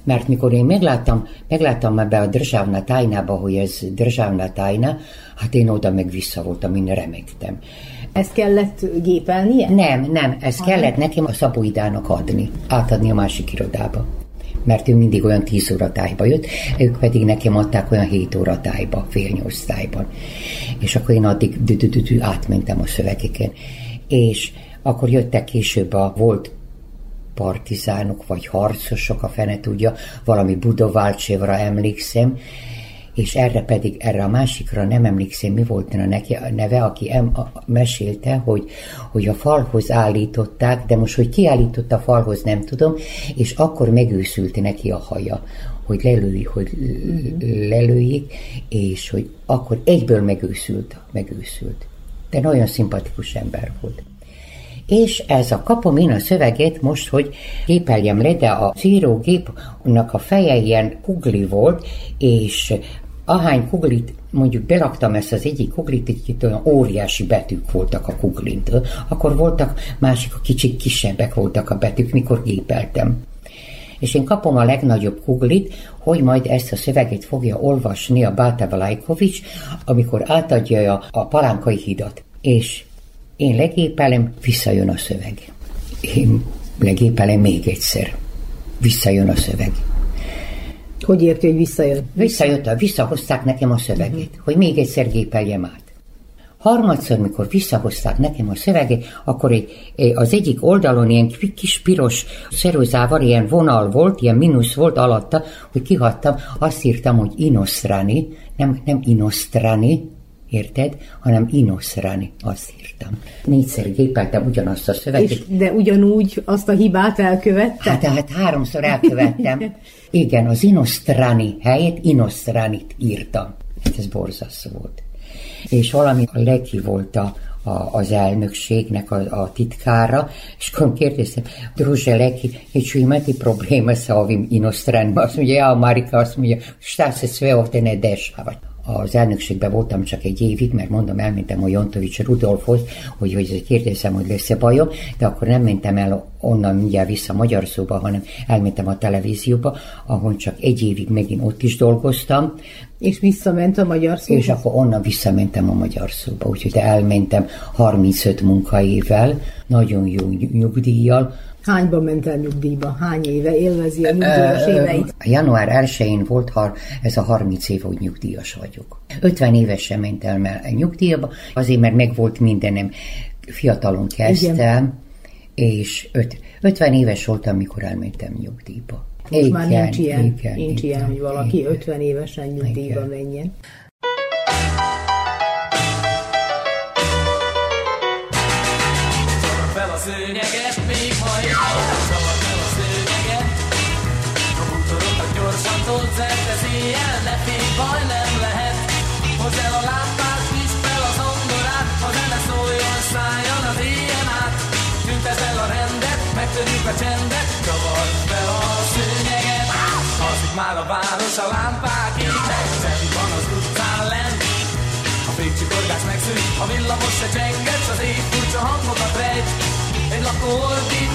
Mert mikor én megláttam, megláttam ebbe a Državna tájnába, hogy ez Državna tájna, hát én oda meg vissza voltam, én remektem. Ezt kellett gépelnie? Nem, nem, ezt kellett nekem a Szabóidának adni, átadni a másik irodába mert ő mindig olyan 10 óra tájba jött, ők pedig nekem adták olyan 7 óra tájba, fél nyolc tájban. És akkor én addig átmentem a szövegeken. És akkor jöttek később a volt partizánok, vagy harcosok, a fene tudja, valami Budoválcsevra emlékszem, és erre pedig, erre a másikra nem emlékszem, mi volt a neki a neve, aki em, a, mesélte, hogy, hogy a falhoz állították, de most, hogy ki állította a falhoz, nem tudom, és akkor megőszült neki a haja, hogy lelőj, hogy lelőjék, és hogy akkor egyből megőszült, megőszült. De nagyon szimpatikus ember volt. És ez a kapom én a szöveget most, hogy gépeljem le, de a írógépnek a feje ilyen kugli volt, és ahány kuglit mondjuk belaktam ezt az egyik kuglit, itt olyan óriási betűk voltak a kuglint, akkor voltak másik, a kicsik kisebbek voltak a betűk, mikor gépeltem. És én kapom a legnagyobb kuglit, hogy majd ezt a szöveget fogja olvasni a Báta Valajkovics, amikor átadja a, a palánkai hidat. És én legépelem, visszajön a szöveg. Én legépelem még egyszer. Visszajön a szöveg. Hogy érti, hogy visszajön? Visszajött, visszahozták nekem a szöveget, uh-huh. hogy még egyszer gépeljem át. Harmadszor, mikor visszahozták nekem a szöveget, akkor egy, az egyik oldalon ilyen kis piros szeruzával ilyen vonal volt, ilyen mínusz volt alatta, hogy kihattam, azt írtam, hogy inosztrani, nem, nem inosztrani, érted, hanem inosztrani, azt írtam. Négyszer gépeltem ugyanazt a szöveget. És de ugyanúgy azt a hibát elkövette? Hát, hát háromszor elkövettem. Igen, az inosztráni helyét inosztránit írtam. Hát ez borzasztó volt. És valami a Leki volt a, a, az elnökségnek a, a titkára, és akkor kérdeztem, druže Leki, ću imati problema sa ovim inostranim. Azt mondja, ja, Marika, azt mondja, šta se sve ovdje ne dešava az elnökségben voltam csak egy évig, mert mondom, elmentem a Jontovics Rudolfhoz, hogy, hogy kérdezem, hogy lesz-e bajom, de akkor nem mentem el onnan mindjárt vissza magyar szóba, hanem elmentem a televízióba, ahol csak egy évig megint ott is dolgoztam. És visszament a magyar szóba? És akkor onnan visszamentem a magyar szóba, úgyhogy elmentem 35 munkaével, nagyon jó nyugdíjjal, Hányban ment el nyugdíjba? Hány éve élvezi a nyugdíjas éveit? Január 1-én volt har, ez a 30 év, hogy nyugdíjas vagyok. 50 évesen mentem el nyugdíjba, azért, mert megvolt mindenem. Fiatalon kezdtem, Igen. és öt, 50 éves voltam, mikor elmentem nyugdíjba. Most igen, már nincs ilyen, igen, nincs igen, ilyen, hogy valaki igen. 50 évesen nyugdíjba igen. menjen. A csendet, kavard be a szőnyeget. Alszik már a város, a lámpák égnek, Szent van az utcán lent. A fékcsikorgás megszűnt, a villamos se csenget, az éj furcsa hangokat rejt. Egy lakó ordít,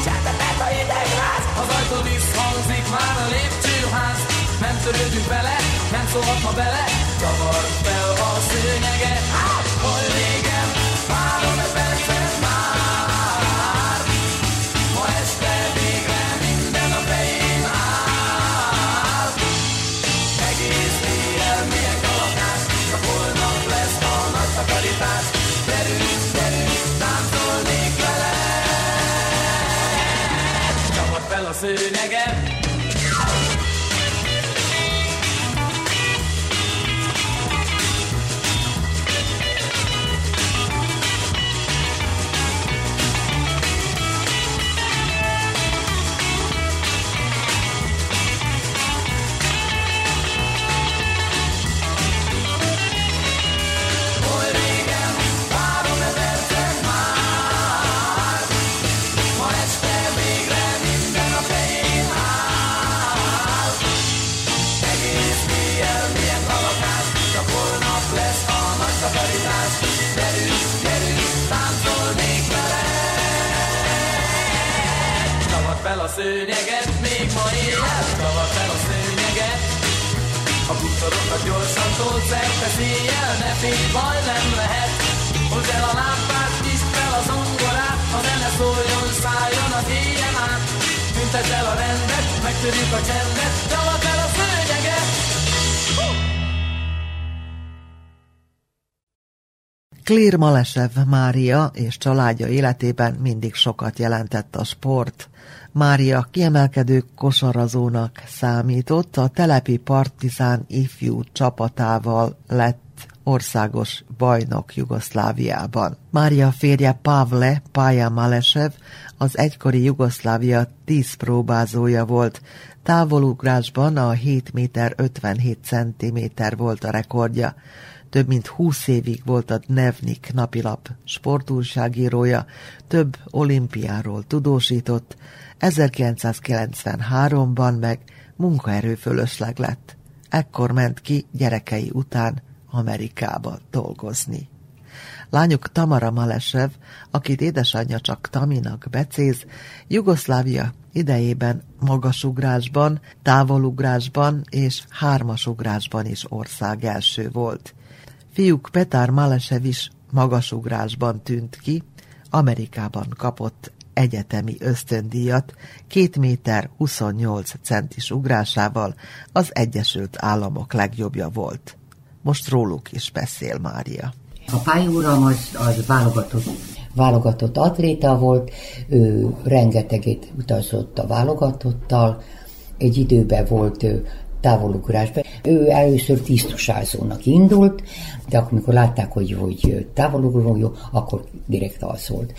a ideg ráz, az ajtó hangzik már a lépcsőház. Nem törődünk vele, nem szólhat ma bele, kavard fel a szőnyeget. Régen, szőnyeget, még ma éjjel Tavad fel a szőnyeget. A bútorokat gyorsan tolt szerte széjjel Ne félj, baj nem lehet. Hozd el a lámpát, nyisd fel a zongorát A zene szóljon, szálljon az éjjel át. Tüntesd el a rendet, megtörjük a csendet Tavad fel a szőnyeget. Klér Malesev Mária és családja életében mindig sokat jelentett a sport. Mária kiemelkedő kosarazónak számított, a telepi partizán ifjú csapatával lett országos bajnok Jugoszláviában. Mária férje Pavle Pája Malesev az egykori Jugoszlávia tíz próbázója volt. Távolugrásban a 7 méter 57 centiméter volt a rekordja. Több mint 20 évig volt a Dnevnik napilap sportújságírója, több olimpiáról tudósított, 1993-ban meg munkaerőfölösleg lett. Ekkor ment ki gyerekei után Amerikába dolgozni. Lányuk Tamara Malesev, akit édesanyja csak Taminak becéz, Jugoszlávia idejében magasugrásban, távolugrásban és hármasugrásban is ország első volt. Fiúk Petár Malesev is magasugrásban tűnt ki, Amerikában kapott egyetemi ösztöndíjat 2 méter 28 centis ugrásával az Egyesült Államok legjobbja volt. Most róluk is beszél Mária. A pályúram az, az válogatott, válogatott atléta volt, ő rengeteget utazott a válogatottal, egy időben volt ő távolugrásban. Ő először tisztusázónak indult, de akkor, amikor látták, hogy, hogy távolugró jó, akkor direkt az volt.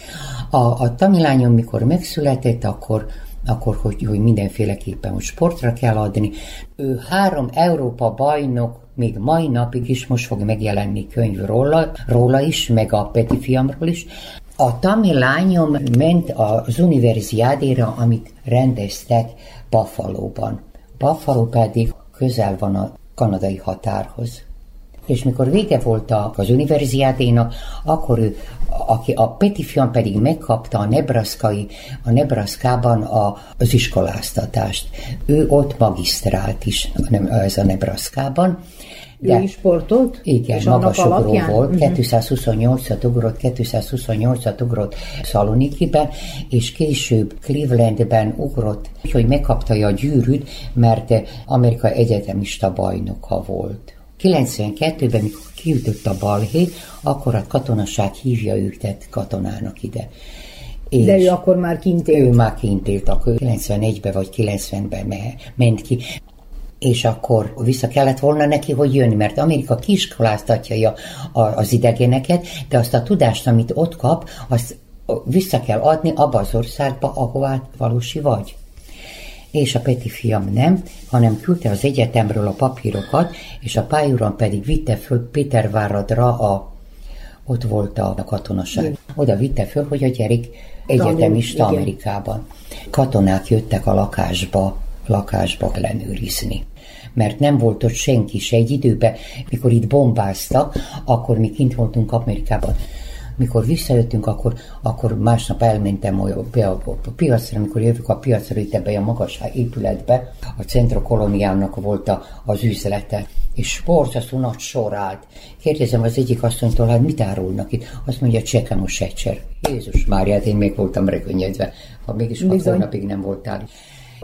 A, a tamilányom, mikor megszületett, akkor akkor hogy, hogy mindenféleképpen hogy sportra kell adni. Ő három Európa bajnok még mai napig is most fog megjelenni könyv róla, róla is, meg a Peti fiamról is. A tamil lányom ment az univerziádéra, amit rendeztek Buffalo-ban. Buffalo pedig közel van a kanadai határhoz. És mikor vége volt az univerziádénak, akkor ő, aki a Peti fiam pedig megkapta a nebraszkai, a Nebraskában a, az iskoláztatást. Ő ott magisztrált is, nem, ez a Nebraskában, de, ő is sportolt? Igen, és magas ugró volt, uh-huh. 228-at ugrott, 228-at ugrott Szalonikiben, és később Clevelandben ugrott, hogy megkapta a gyűrűt, mert Amerika egyetemista bajnoka volt. 92-ben, mikor kiütött a balhé, akkor a katonaság hívja őket katonának ide. És De ő akkor már kint élt? Ő már kint élt, akkor 91-ben vagy 90-ben ment ki és akkor vissza kellett volna neki, hogy jönni, mert Amerika kiskoláztatja az idegeneket, de azt a tudást, amit ott kap, azt vissza kell adni abba az országba, ahová valósi vagy. És a Peti fiam nem, hanem küldte az egyetemről a papírokat, és a pályúron pedig vitte föl Péterváradra a ott volt a katonaság. Oda vitte föl, hogy a gyerek egyetemista Amerikában. Katonák jöttek a lakásba, lakásba ellenőrizni mert nem volt ott senki se egy időben, mikor itt bombáztak, akkor mi kint voltunk Amerikában. Mikor visszajöttünk, akkor, akkor másnap elmentem a, a, a piacra, amikor jövök a piacra, itt ebbe a magas épületbe, a Centro Koloniának volt a, az üzlete, és borzasztó nagy sor állt. Kérdezem az egyik asszonytól, hát mit árulnak itt? Azt mondja, csekamos egyszer. Jézus Máriát, én még voltam rekönnyedve, ha mégis hat hónapig nem voltál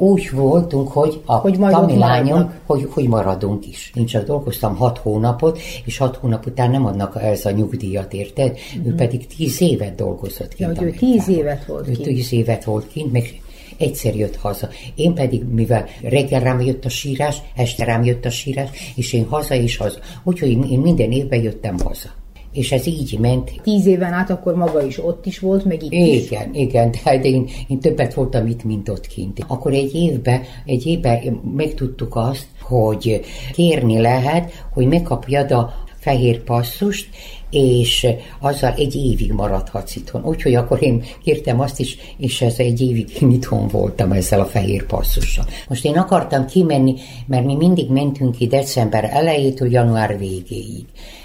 úgy voltunk, hogy a hogy tamilányom, hogy, hogy maradunk is. Én csak dolgoztam hat hónapot, és hat hónap után nem adnak ez a nyugdíjat, érted? Uh-huh. Ő mhm. pedig tíz évet dolgozott kint. Ja, ő tíz évet volt ő kint. tíz évet volt kint, meg egyszer jött haza. Én pedig, mivel reggel rám jött a sírás, este rám jött a sírás, és én haza és haza. Úgyhogy én minden évben jöttem haza és ez így ment. Tíz éven át akkor maga is ott is volt, meg itt igen, is? Igen, de én, én többet voltam itt, mint ott kint. Akkor egy évben, egy évben megtudtuk azt, hogy kérni lehet, hogy megkapjad a fehér passzust, és azzal egy évig maradhatsz itthon. Úgyhogy akkor én kértem azt is, és ez egy évig itthon voltam ezzel a fehér passzussal. Most én akartam kimenni, mert mi mindig mentünk ki december elejétől január végéig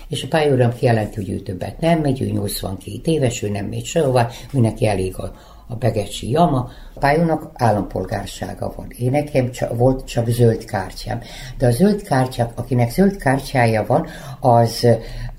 és a pályaúram kijelenti, hogy ő többet nem megy, ő 82 éves, ő nem megy sehová, ő neki elég a, a Begecsi Jama. A pályónak állampolgársága van. Én nekem csak, volt csak zöld kártyám. De a zöld kártyák, akinek zöld kártyája van, az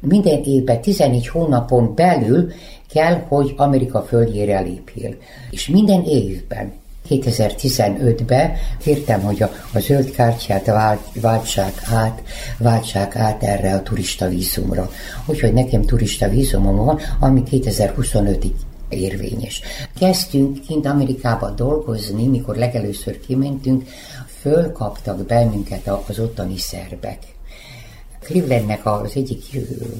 minden évben 14 hónapon belül kell, hogy Amerika földjére lépjél. És minden évben 2015-ben kértem, hogy a, a zöld kártyát vált, váltsák át, váltsák át erre a turista vízumra. Úgyhogy nekem turista vízumom van, ami 2025-ig érvényes. Kezdtünk kint Amerikába dolgozni, mikor legelőször kimentünk, fölkaptak bennünket az ottani szerbek. Clevelandnek az egyik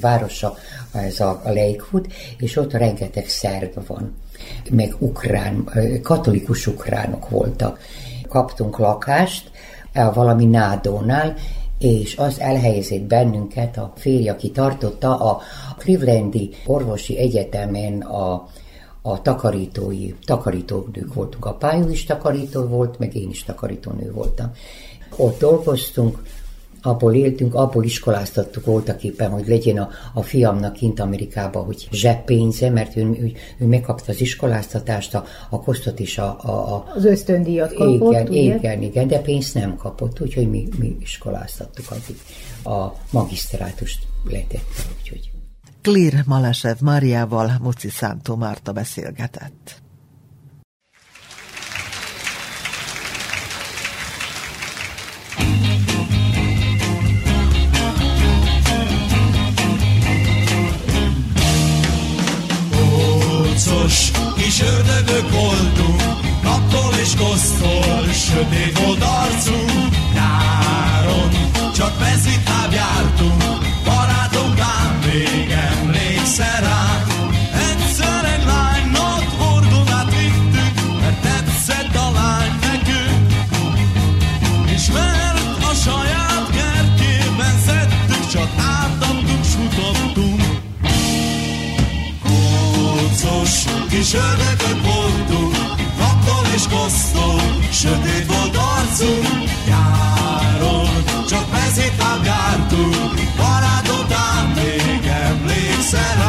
városa ez a Lakewood, és ott rengeteg szerb van, meg ukrán, katolikus ukránok voltak. Kaptunk lakást valami nádónál, és az elhelyezett bennünket, a férj, aki tartotta a Clevelandi Orvosi Egyetemen a a takarítói, takarítónők voltunk. A pályú is takarító volt, meg én is takarítónő voltam. Ott dolgoztunk, abból éltünk, abból iskoláztattuk voltak éppen, hogy legyen a, a fiamnak kint Amerikában, hogy zseppénze, mert ő, ő, ő megkapta az iskoláztatást, a, a kosztot is a... a, a az ösztöndíjat kapott, Igen, ugye? igen, igen, de pénzt nem kapott, úgyhogy mi, mi iskoláztattuk addig. A magisztrátust letette, úgyhogy. Klír Malesev Máriával Muci Szántó Márta beszélgetett. Kócos kis ördögök voltunk, naptól és kosztól, sötét volt arcunk, nyáron csak mezitláb jártunk, barátunk ám még emlékszel ránk. Kócos kis ördögök voltunk, naptól és kosztól, sötét volt arcunk, nyáron csak mezitláb jártunk, barátot ám még emlékszel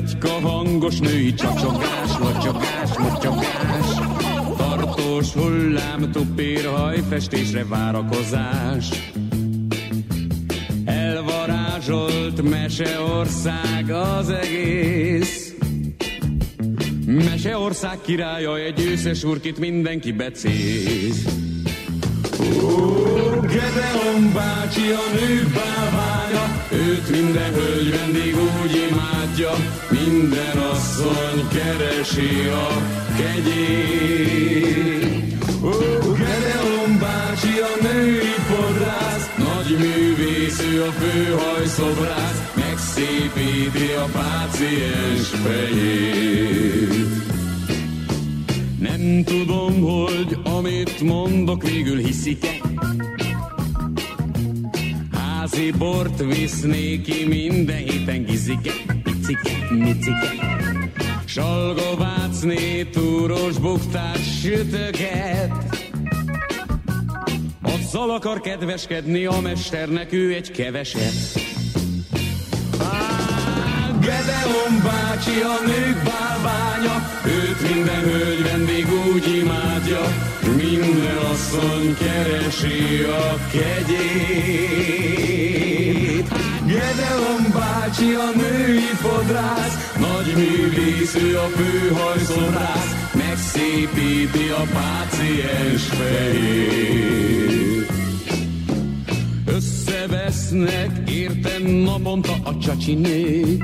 üzlet, pletyka, hangos női csacsogás, locsogás, mocsogás. Tartós hullám, tupír, hajfestésre várakozás. Elvarázsolt meseország az egész. Meseország királya egy őszes urkit mindenki becéz. Ó, Gedeon bácsi a bálványa, őt minden hölgy vendég úgy imádja, minden asszony keresi a kegyét. Ó, Gedeon bácsi a női fodrász, nagy művész, ő a főhajszobrász, megszépít megszépíti a páciens fejét. Nem tudom, hogy amit mondok végül hiszik-e, Bort visz néki minden héten gizike, picike, micike. Salgovácné túros buktát sütöget. Azzal akar kedveskedni a mesternek ő egy keveset. Gedeon bácsi a nők bálványa, őt minden hölgy vendég úgy imádja, minden asszony keresi a kegyét. Gedeon bácsi a női fodrász, nagy művész, ő a főhajszobrász, megszépíti a páciens fejét. Összevesznek értem naponta a csacsinők,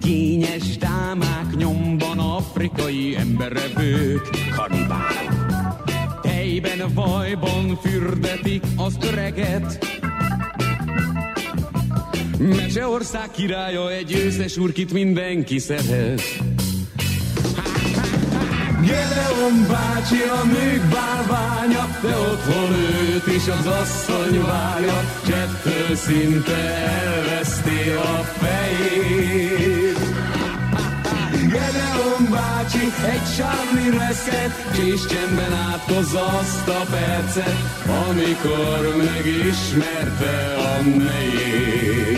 Kényes dámák nyomban afrikai emberrevők, kanibál. Tejben, vajban fürdetik az öreget, Meseország királya egy őszes urkit mindenki szeret. Gedeon bácsi a nők bálványa, de otthon őt is az asszony várja, csettől szinte elveszti a fejét. Gedeon bácsi egy sávli reszket, és csendben átkozza azt a percet, amikor megismerte a nejét.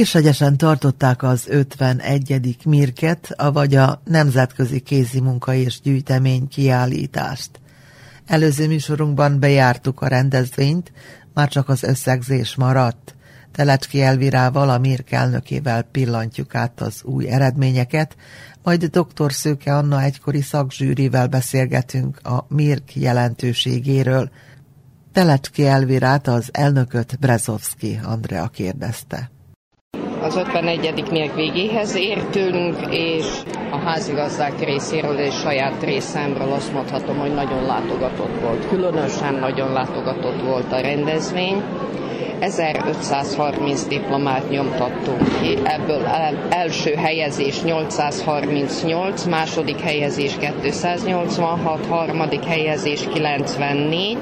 Kishegyesen tartották az 51. Mirket, avagy a Nemzetközi Kézi Munka és Gyűjtemény kiállítást. Előző műsorunkban bejártuk a rendezvényt, már csak az összegzés maradt. Telecski Elvirával, a Mirk elnökével pillantjuk át az új eredményeket, majd dr. Szőke Anna egykori szakzsűrivel beszélgetünk a Mirk jelentőségéről. Telecski Elvirát az elnököt Brezovski Andrea kérdezte. Az 51. mérk végéhez értünk, és a házigazdák részéről és saját részemről azt mondhatom, hogy nagyon látogatott volt. Különösen nagyon látogatott volt a rendezvény. 1530 diplomát nyomtattunk ki, ebből első helyezés 838, második helyezés 286, harmadik helyezés 94,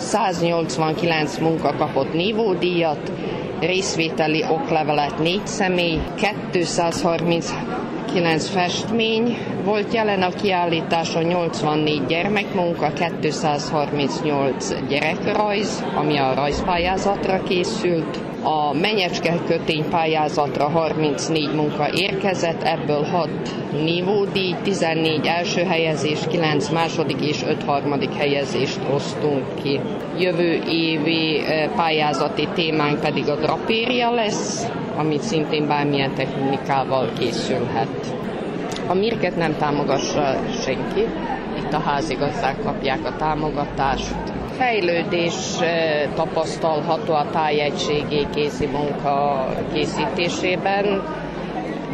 189 munka kapott nívódíjat, részvételi oklevelet négy személy, 239 festmény volt jelen a kiállításon, 84 gyermekmunka, 238 gyerekrajz, ami a rajzpályázatra készült, a menyecske kötény pályázatra 34 munka érkezett, ebből 6 nívódíj, 14 első helyezés, 9 második és 5 harmadik helyezést osztunk ki. Jövő évi pályázati témánk pedig a drapéria lesz, amit szintén bármilyen technikával készülhet. A mirket nem támogassa senki, itt a házigazdák kapják a támogatást, fejlődés tapasztalható a tájegységi kézi munka készítésében,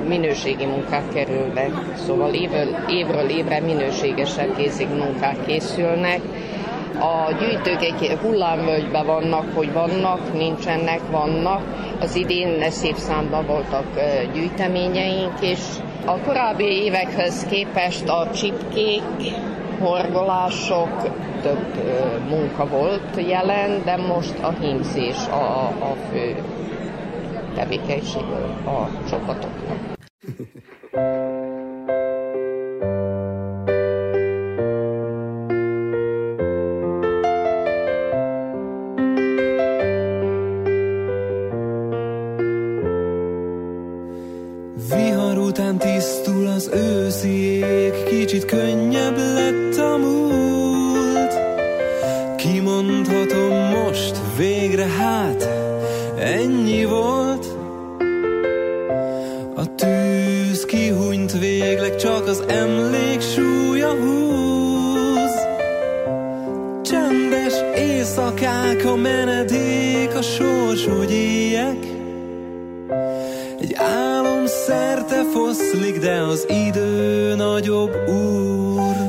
minőségi munkák kerülnek, szóval évről, évről évre minőségesebb kézi munkák készülnek. A gyűjtők egy hullámvölgyben vannak, hogy vannak, nincsenek, vannak. Az idén szép számban voltak gyűjteményeink, és a korábbi évekhez képest a csipkék, horgolások, több munka volt jelen, de most a hímzés a, a fő tevékenység a csapatoknak. az idő nagyobb úr.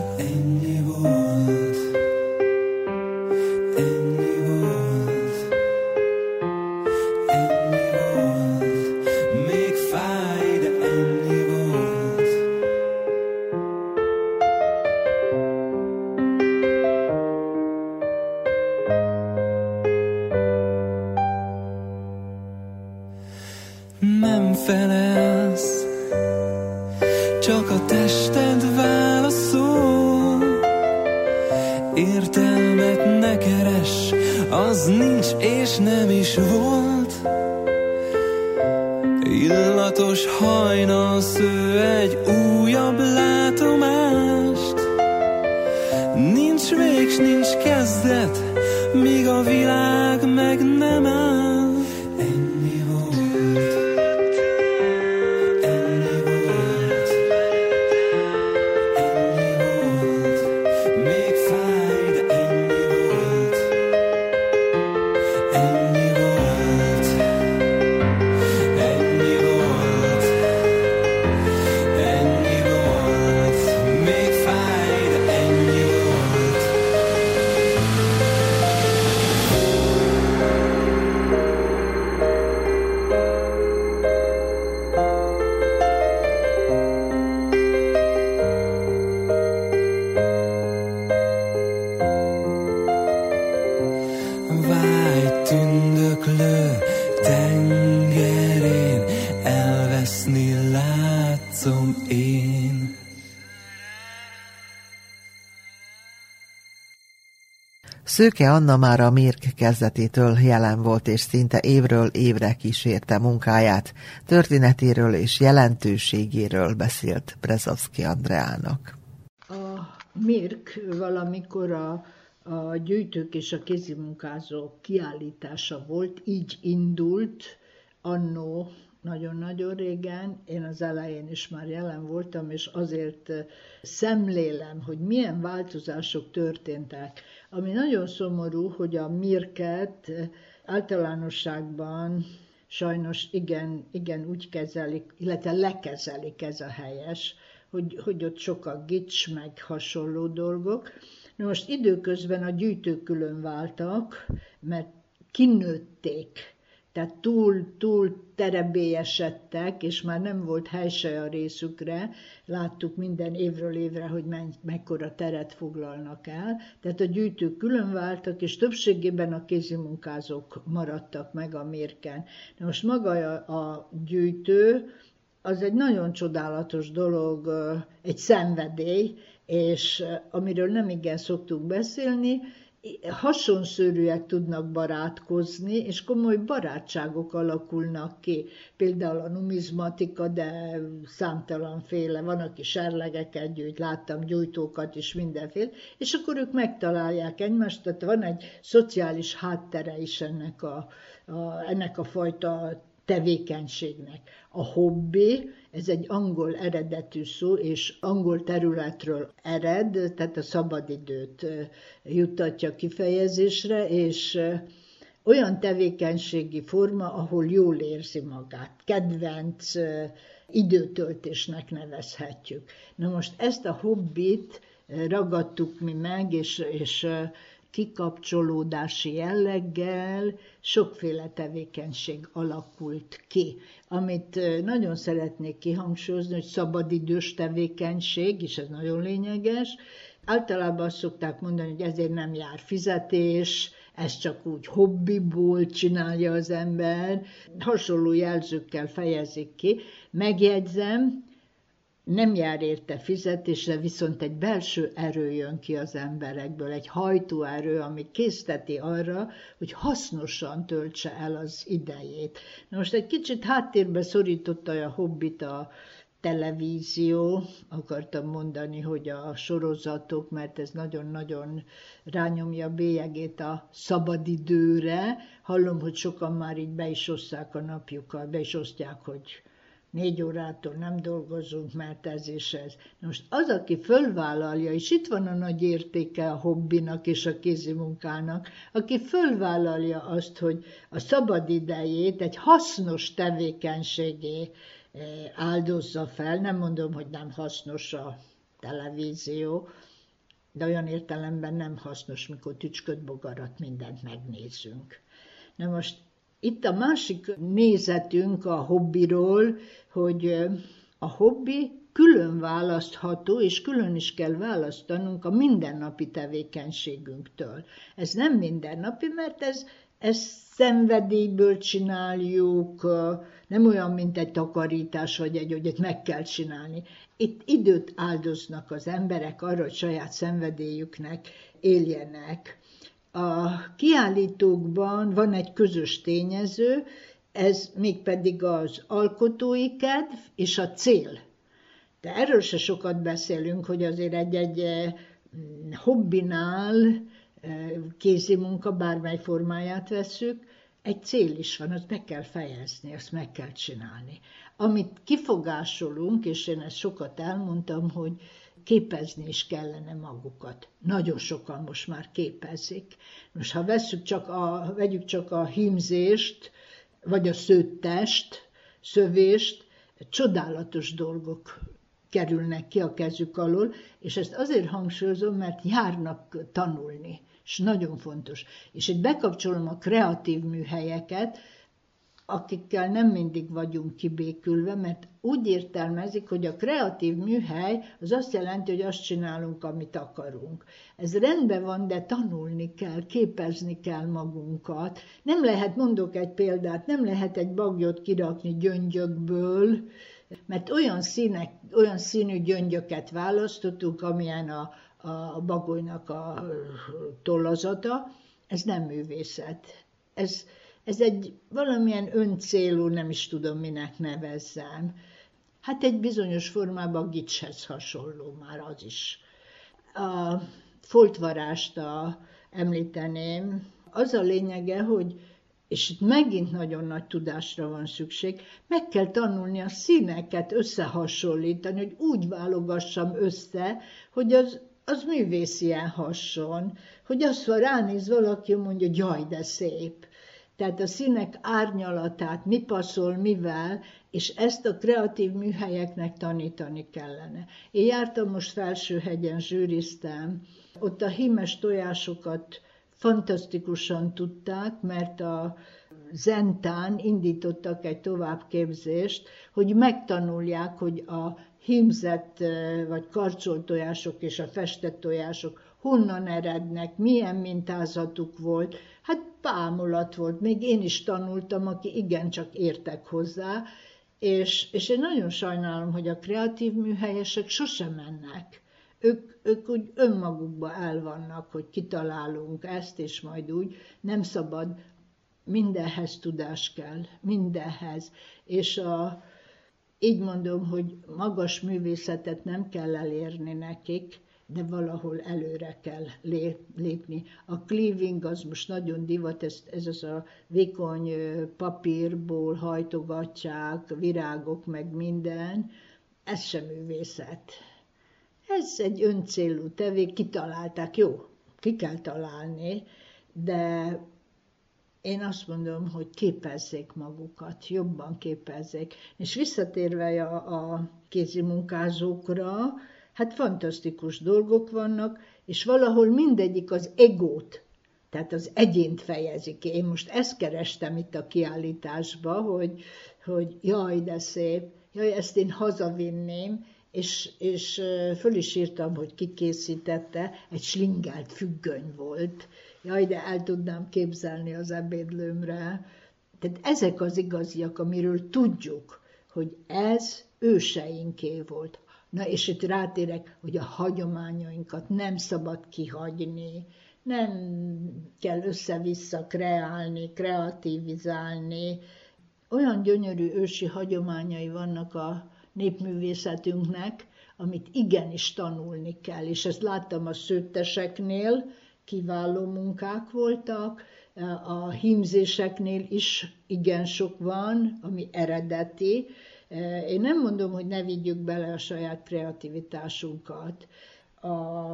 Szőke Anna már a Mirk kezdetétől jelen volt, és szinte évről évre kísérte munkáját. Történetéről és jelentőségéről beszélt Brezovszki Andreának. A Mirk valamikor a, a gyűjtők és a kézimunkázók kiállítása volt, így indult annó nagyon-nagyon régen, én az elején is már jelen voltam, és azért szemlélem, hogy milyen változások történtek. Ami nagyon szomorú, hogy a mirket általánosságban sajnos igen, igen úgy kezelik, illetve lekezelik ez a helyes, hogy, hogy ott sok a gics, meg hasonló dolgok. Na most időközben a gyűjtők külön váltak, mert kinőtték tehát túl, túl terebélyesedtek, és már nem volt hely se a részükre. Láttuk minden évről évre, hogy mekkora teret foglalnak el. Tehát a gyűjtők külön váltak, és többségében a kézimunkázók maradtak meg a mérken. Na most maga a, a gyűjtő, az egy nagyon csodálatos dolog, egy szenvedély, és amiről nem igen szoktunk beszélni, hasonszörűek tudnak barátkozni, és komoly barátságok alakulnak ki. Például a numizmatika, de számtalanféle, van, aki serlegeket gyűjt, láttam gyújtókat is mindenféle, és akkor ők megtalálják egymást, tehát van egy szociális háttere is ennek a, a, ennek a fajta tevékenységnek. A hobbi, ez egy angol eredetű szó, és angol területről ered, tehát a szabadidőt juttatja kifejezésre, és olyan tevékenységi forma, ahol jól érzi magát, kedvenc időtöltésnek nevezhetjük. Na most ezt a hobbit ragadtuk mi meg, és, és kikapcsolódási jelleggel sokféle tevékenység alakult ki. Amit nagyon szeretnék kihangsúlyozni, hogy szabadidős tevékenység, és ez nagyon lényeges, általában azt szokták mondani, hogy ezért nem jár fizetés, ez csak úgy hobbiból csinálja az ember, hasonló jelzőkkel fejezik ki. Megjegyzem, nem jár érte fizetésre, viszont egy belső erő jön ki az emberekből, egy hajtóerő, ami készteti arra, hogy hasznosan töltse el az idejét. Na most egy kicsit háttérbe szorította a hobbit a televízió, akartam mondani, hogy a sorozatok, mert ez nagyon-nagyon rányomja bélyegét a szabadidőre. Hallom, hogy sokan már így be is oszták a napjukat, be is osztják, hogy négy órától nem dolgozunk, mert ez és ez. Most az, aki fölvállalja, és itt van a nagy értéke a hobbinak és a kézimunkának, aki fölvállalja azt, hogy a szabad idejét egy hasznos tevékenységé eh, áldozza fel, nem mondom, hogy nem hasznos a televízió, de olyan értelemben nem hasznos, mikor tücsköd bogarat mindent megnézünk. Na most itt a másik nézetünk a hobbiról, hogy a hobbi külön választható, és külön is kell választanunk a mindennapi tevékenységünktől. Ez nem mindennapi, mert ez, ez szenvedélyből csináljuk, nem olyan, mint egy takarítás, vagy egy, hogy meg kell csinálni. Itt időt áldoznak az emberek arra, hogy saját szenvedélyüknek éljenek. A kiállítókban van egy közös tényező, ez mégpedig az alkotói kedv és a cél. De erről se sokat beszélünk, hogy azért egy-egy eh, hobbinál, eh, kézi munka, bármely formáját veszük, egy cél is van, azt be kell fejezni, azt meg kell csinálni. Amit kifogásolunk, és én ezt sokat elmondtam, hogy képezni is kellene magukat. Nagyon sokan most már képezik. Most ha veszük csak a, vegyük csak a hímzést, vagy a szőttest, szövést, csodálatos dolgok kerülnek ki a kezük alól, és ezt azért hangsúlyozom, mert járnak tanulni, és nagyon fontos. És itt bekapcsolom a kreatív műhelyeket, akikkel nem mindig vagyunk kibékülve, mert úgy értelmezik, hogy a kreatív műhely az azt jelenti, hogy azt csinálunk, amit akarunk. Ez rendben van, de tanulni kell, képezni kell magunkat. Nem lehet, mondok egy példát, nem lehet egy bagyot kirakni gyöngyökből, mert olyan színek, olyan színű gyöngyöket választottunk, amilyen a, a bagolynak a tollazata, ez nem művészet. Ez, ez egy valamilyen öncélú, nem is tudom minek nevezzem. Hát egy bizonyos formában gicshez hasonló már az is. A foltvarást a, említeném. Az a lényege, hogy és itt megint nagyon nagy tudásra van szükség, meg kell tanulni a színeket összehasonlítani, hogy úgy válogassam össze, hogy az, az művészien hasson, hogy azt van ránéz valaki, mondja, jaj, de szép. Tehát a színek árnyalatát, mi passzol, mivel, és ezt a kreatív műhelyeknek tanítani kellene. Én jártam most Felsőhegyen, zsűriztem, ott a hímes tojásokat fantasztikusan tudták, mert a Zentán indítottak egy továbbképzést, hogy megtanulják, hogy a hímzett vagy karcsolt tojások és a festett tojások honnan erednek, milyen mintázatuk volt. Hát pámulat volt, még én is tanultam, aki igencsak értek hozzá, és, és én nagyon sajnálom, hogy a kreatív műhelyesek sosem mennek. Ők, ők úgy önmagukba el vannak, hogy kitalálunk ezt, és majd úgy. Nem szabad, mindenhez tudás kell, mindenhez. És a, így mondom, hogy magas művészetet nem kell elérni nekik, de valahol előre kell lépni. A cleaving az most nagyon divat, ez, ez az a vékony papírból hajtogatják, virágok, meg minden. Ez sem művészet. Ez egy öncélú tevék, kitalálták, jó, ki kell találni, de én azt mondom, hogy képezzék magukat, jobban képezzék. És visszatérve a, a kézi munkázókra, hát fantasztikus dolgok vannak, és valahol mindegyik az egót, tehát az egyént fejezi ki. Én most ezt kerestem itt a kiállításba, hogy, hogy jaj, de szép, jaj, ezt én hazavinném, és, és föl is írtam, hogy ki készítette, egy slingelt függöny volt. Jaj, de el tudnám képzelni az ebédlőmre. Tehát ezek az igaziak, amiről tudjuk, hogy ez őseinké volt. Na és itt rátérek, hogy a hagyományainkat nem szabad kihagyni, nem kell össze-vissza kreálni, kreativizálni. Olyan gyönyörű ősi hagyományai vannak a népművészetünknek, amit igenis tanulni kell. És ezt láttam a szőtteseknél, kiváló munkák voltak, a hímzéseknél is igen sok van, ami eredeti, én nem mondom, hogy ne vigyük bele a saját kreativitásunkat. A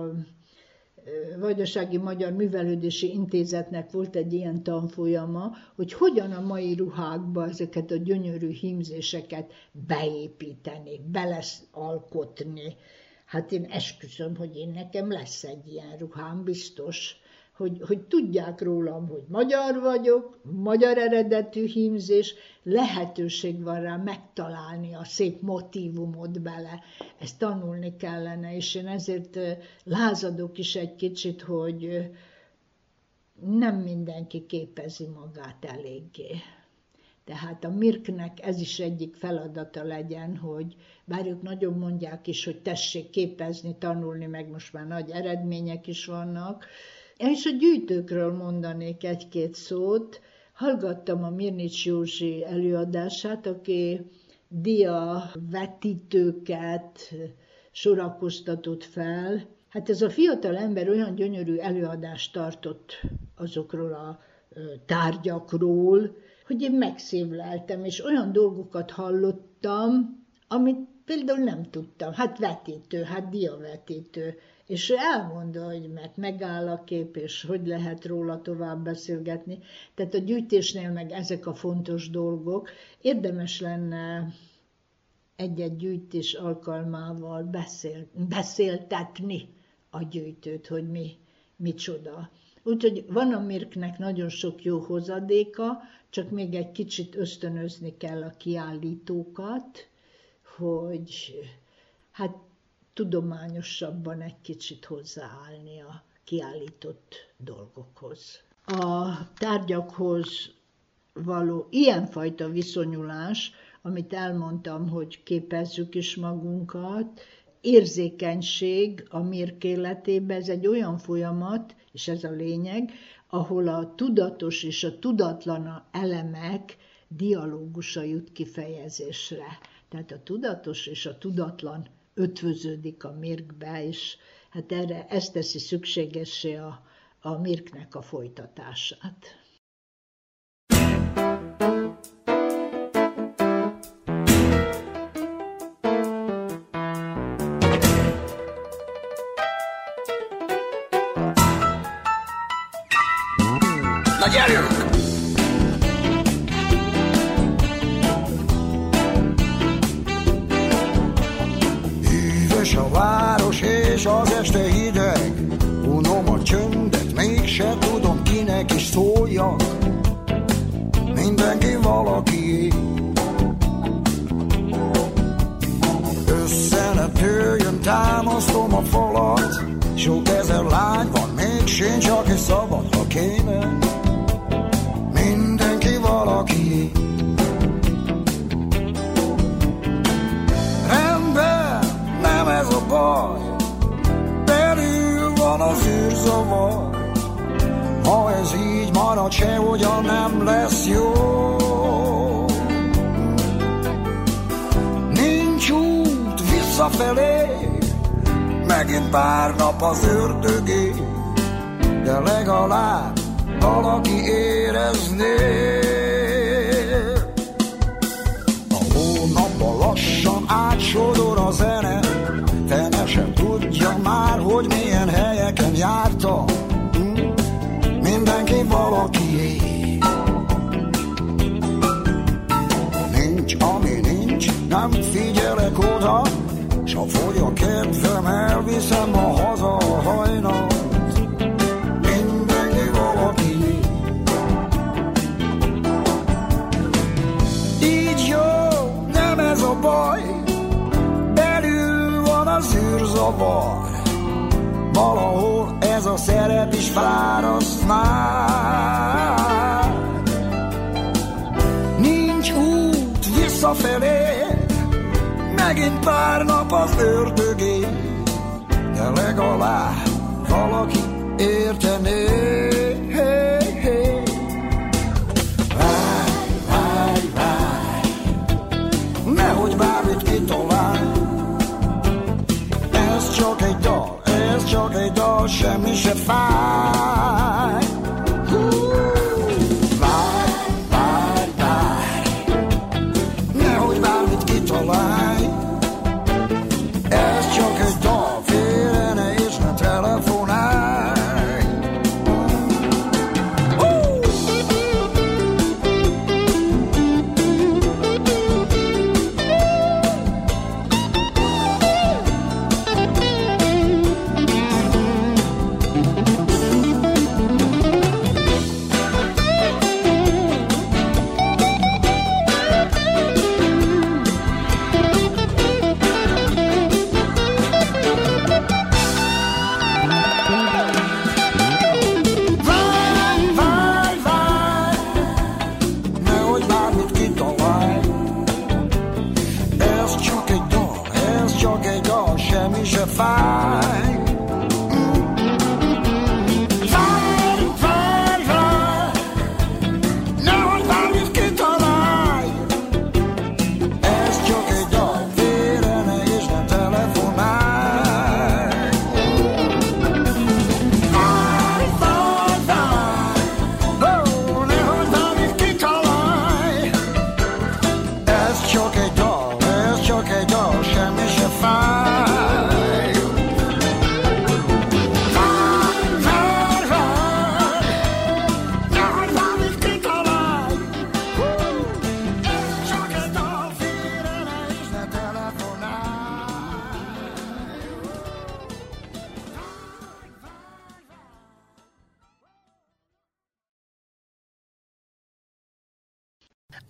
Vajdasági Magyar Művelődési Intézetnek volt egy ilyen tanfolyama, hogy hogyan a mai ruhákba ezeket a gyönyörű hímzéseket beépíteni, beleszalkotni. Hát én esküszöm, hogy én nekem lesz egy ilyen ruhám, biztos hogy, hogy tudják rólam, hogy magyar vagyok, magyar eredetű hímzés, lehetőség van rá megtalálni a szép motívumot bele. Ezt tanulni kellene, és én ezért lázadok is egy kicsit, hogy nem mindenki képezi magát eléggé. Tehát a Mirknek ez is egyik feladata legyen, hogy bár ők nagyon mondják is, hogy tessék képezni, tanulni, meg most már nagy eredmények is vannak, és a gyűjtőkről mondanék egy-két szót. Hallgattam a Mirnics Józsi előadását, aki dia vetítőket sorakoztatott fel. Hát ez a fiatal ember olyan gyönyörű előadást tartott azokról a tárgyakról, hogy én megszívleltem, és olyan dolgokat hallottam, amit például nem tudtam. Hát vetítő, hát diavetítő és ő elmondja, hogy mert megáll a kép, és hogy lehet róla tovább beszélgetni. Tehát a gyűjtésnél meg ezek a fontos dolgok. Érdemes lenne egy-egy gyűjtés alkalmával beszél, beszéltetni a gyűjtőt, hogy mi, micsoda. Úgyhogy van a Mirknek nagyon sok jó hozadéka, csak még egy kicsit ösztönözni kell a kiállítókat, hogy hát tudományosabban egy kicsit hozzáállni a kiállított dolgokhoz. A tárgyakhoz való ilyenfajta viszonyulás amit elmondtam, hogy képezzük is magunkat, érzékenység a mirk életében, ez egy olyan folyamat, és ez a lényeg, ahol a tudatos és a tudatlan elemek dialógusa jut kifejezésre. Tehát a tudatos és a tudatlan ötvöződik a mirkbe, és hát erre ezt teszi szükségessé a, a mirknek a folytatását. Űrzavar Valahol ez a szerep is fáraszt már Nincs út visszafelé Megint pár nap az ördögé De legalább valaki értené ez csak egy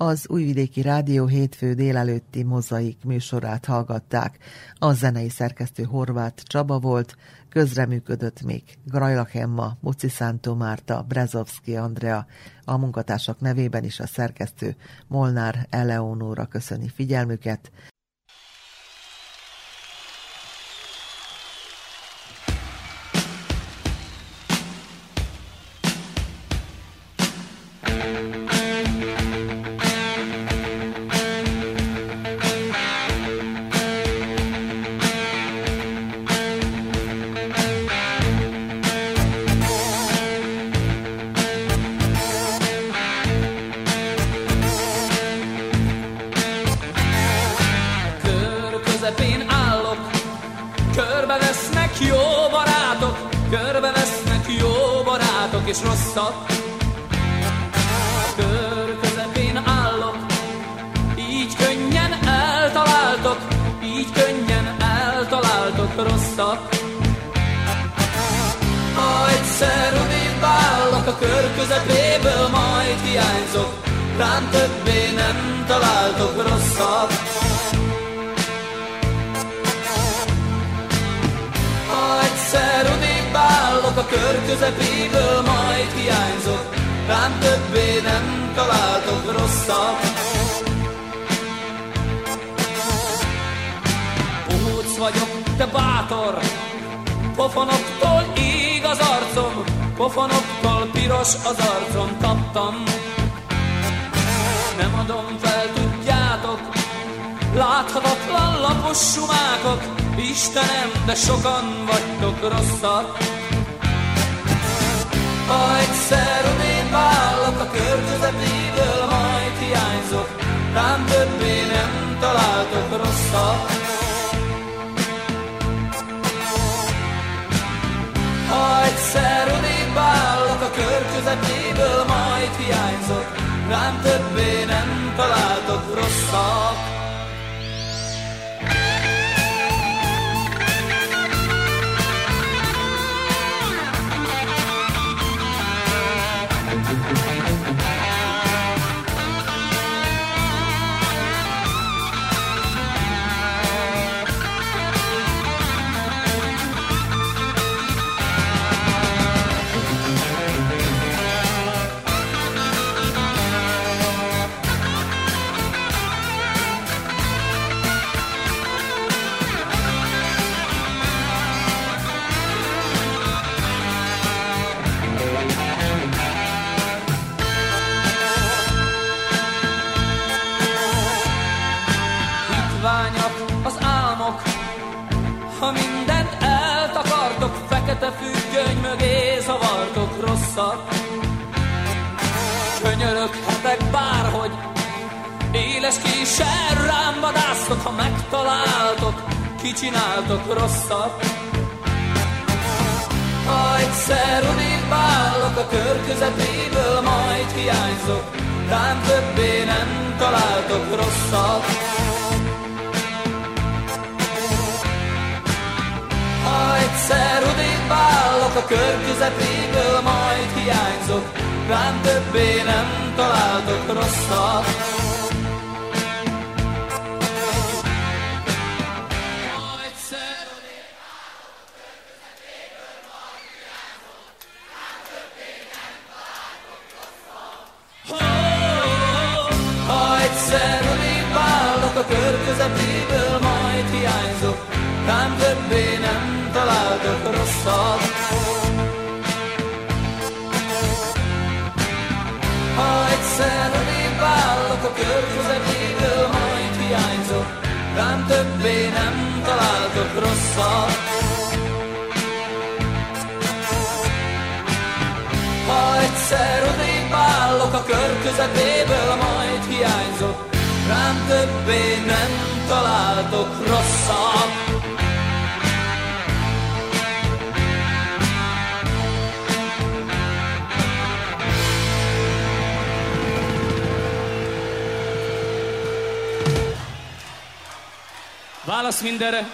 az Újvidéki Rádió hétfő délelőtti mozaik műsorát hallgatták. A zenei szerkesztő Horváth Csaba volt, közreműködött még Grajlak Emma, Muci Szántó Márta, Brezovski Andrea, a munkatársak nevében is a szerkesztő Molnár Eleonóra köszöni figyelmüket.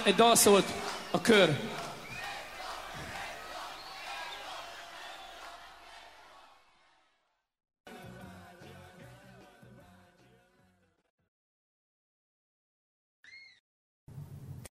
egy dalszólt a kör.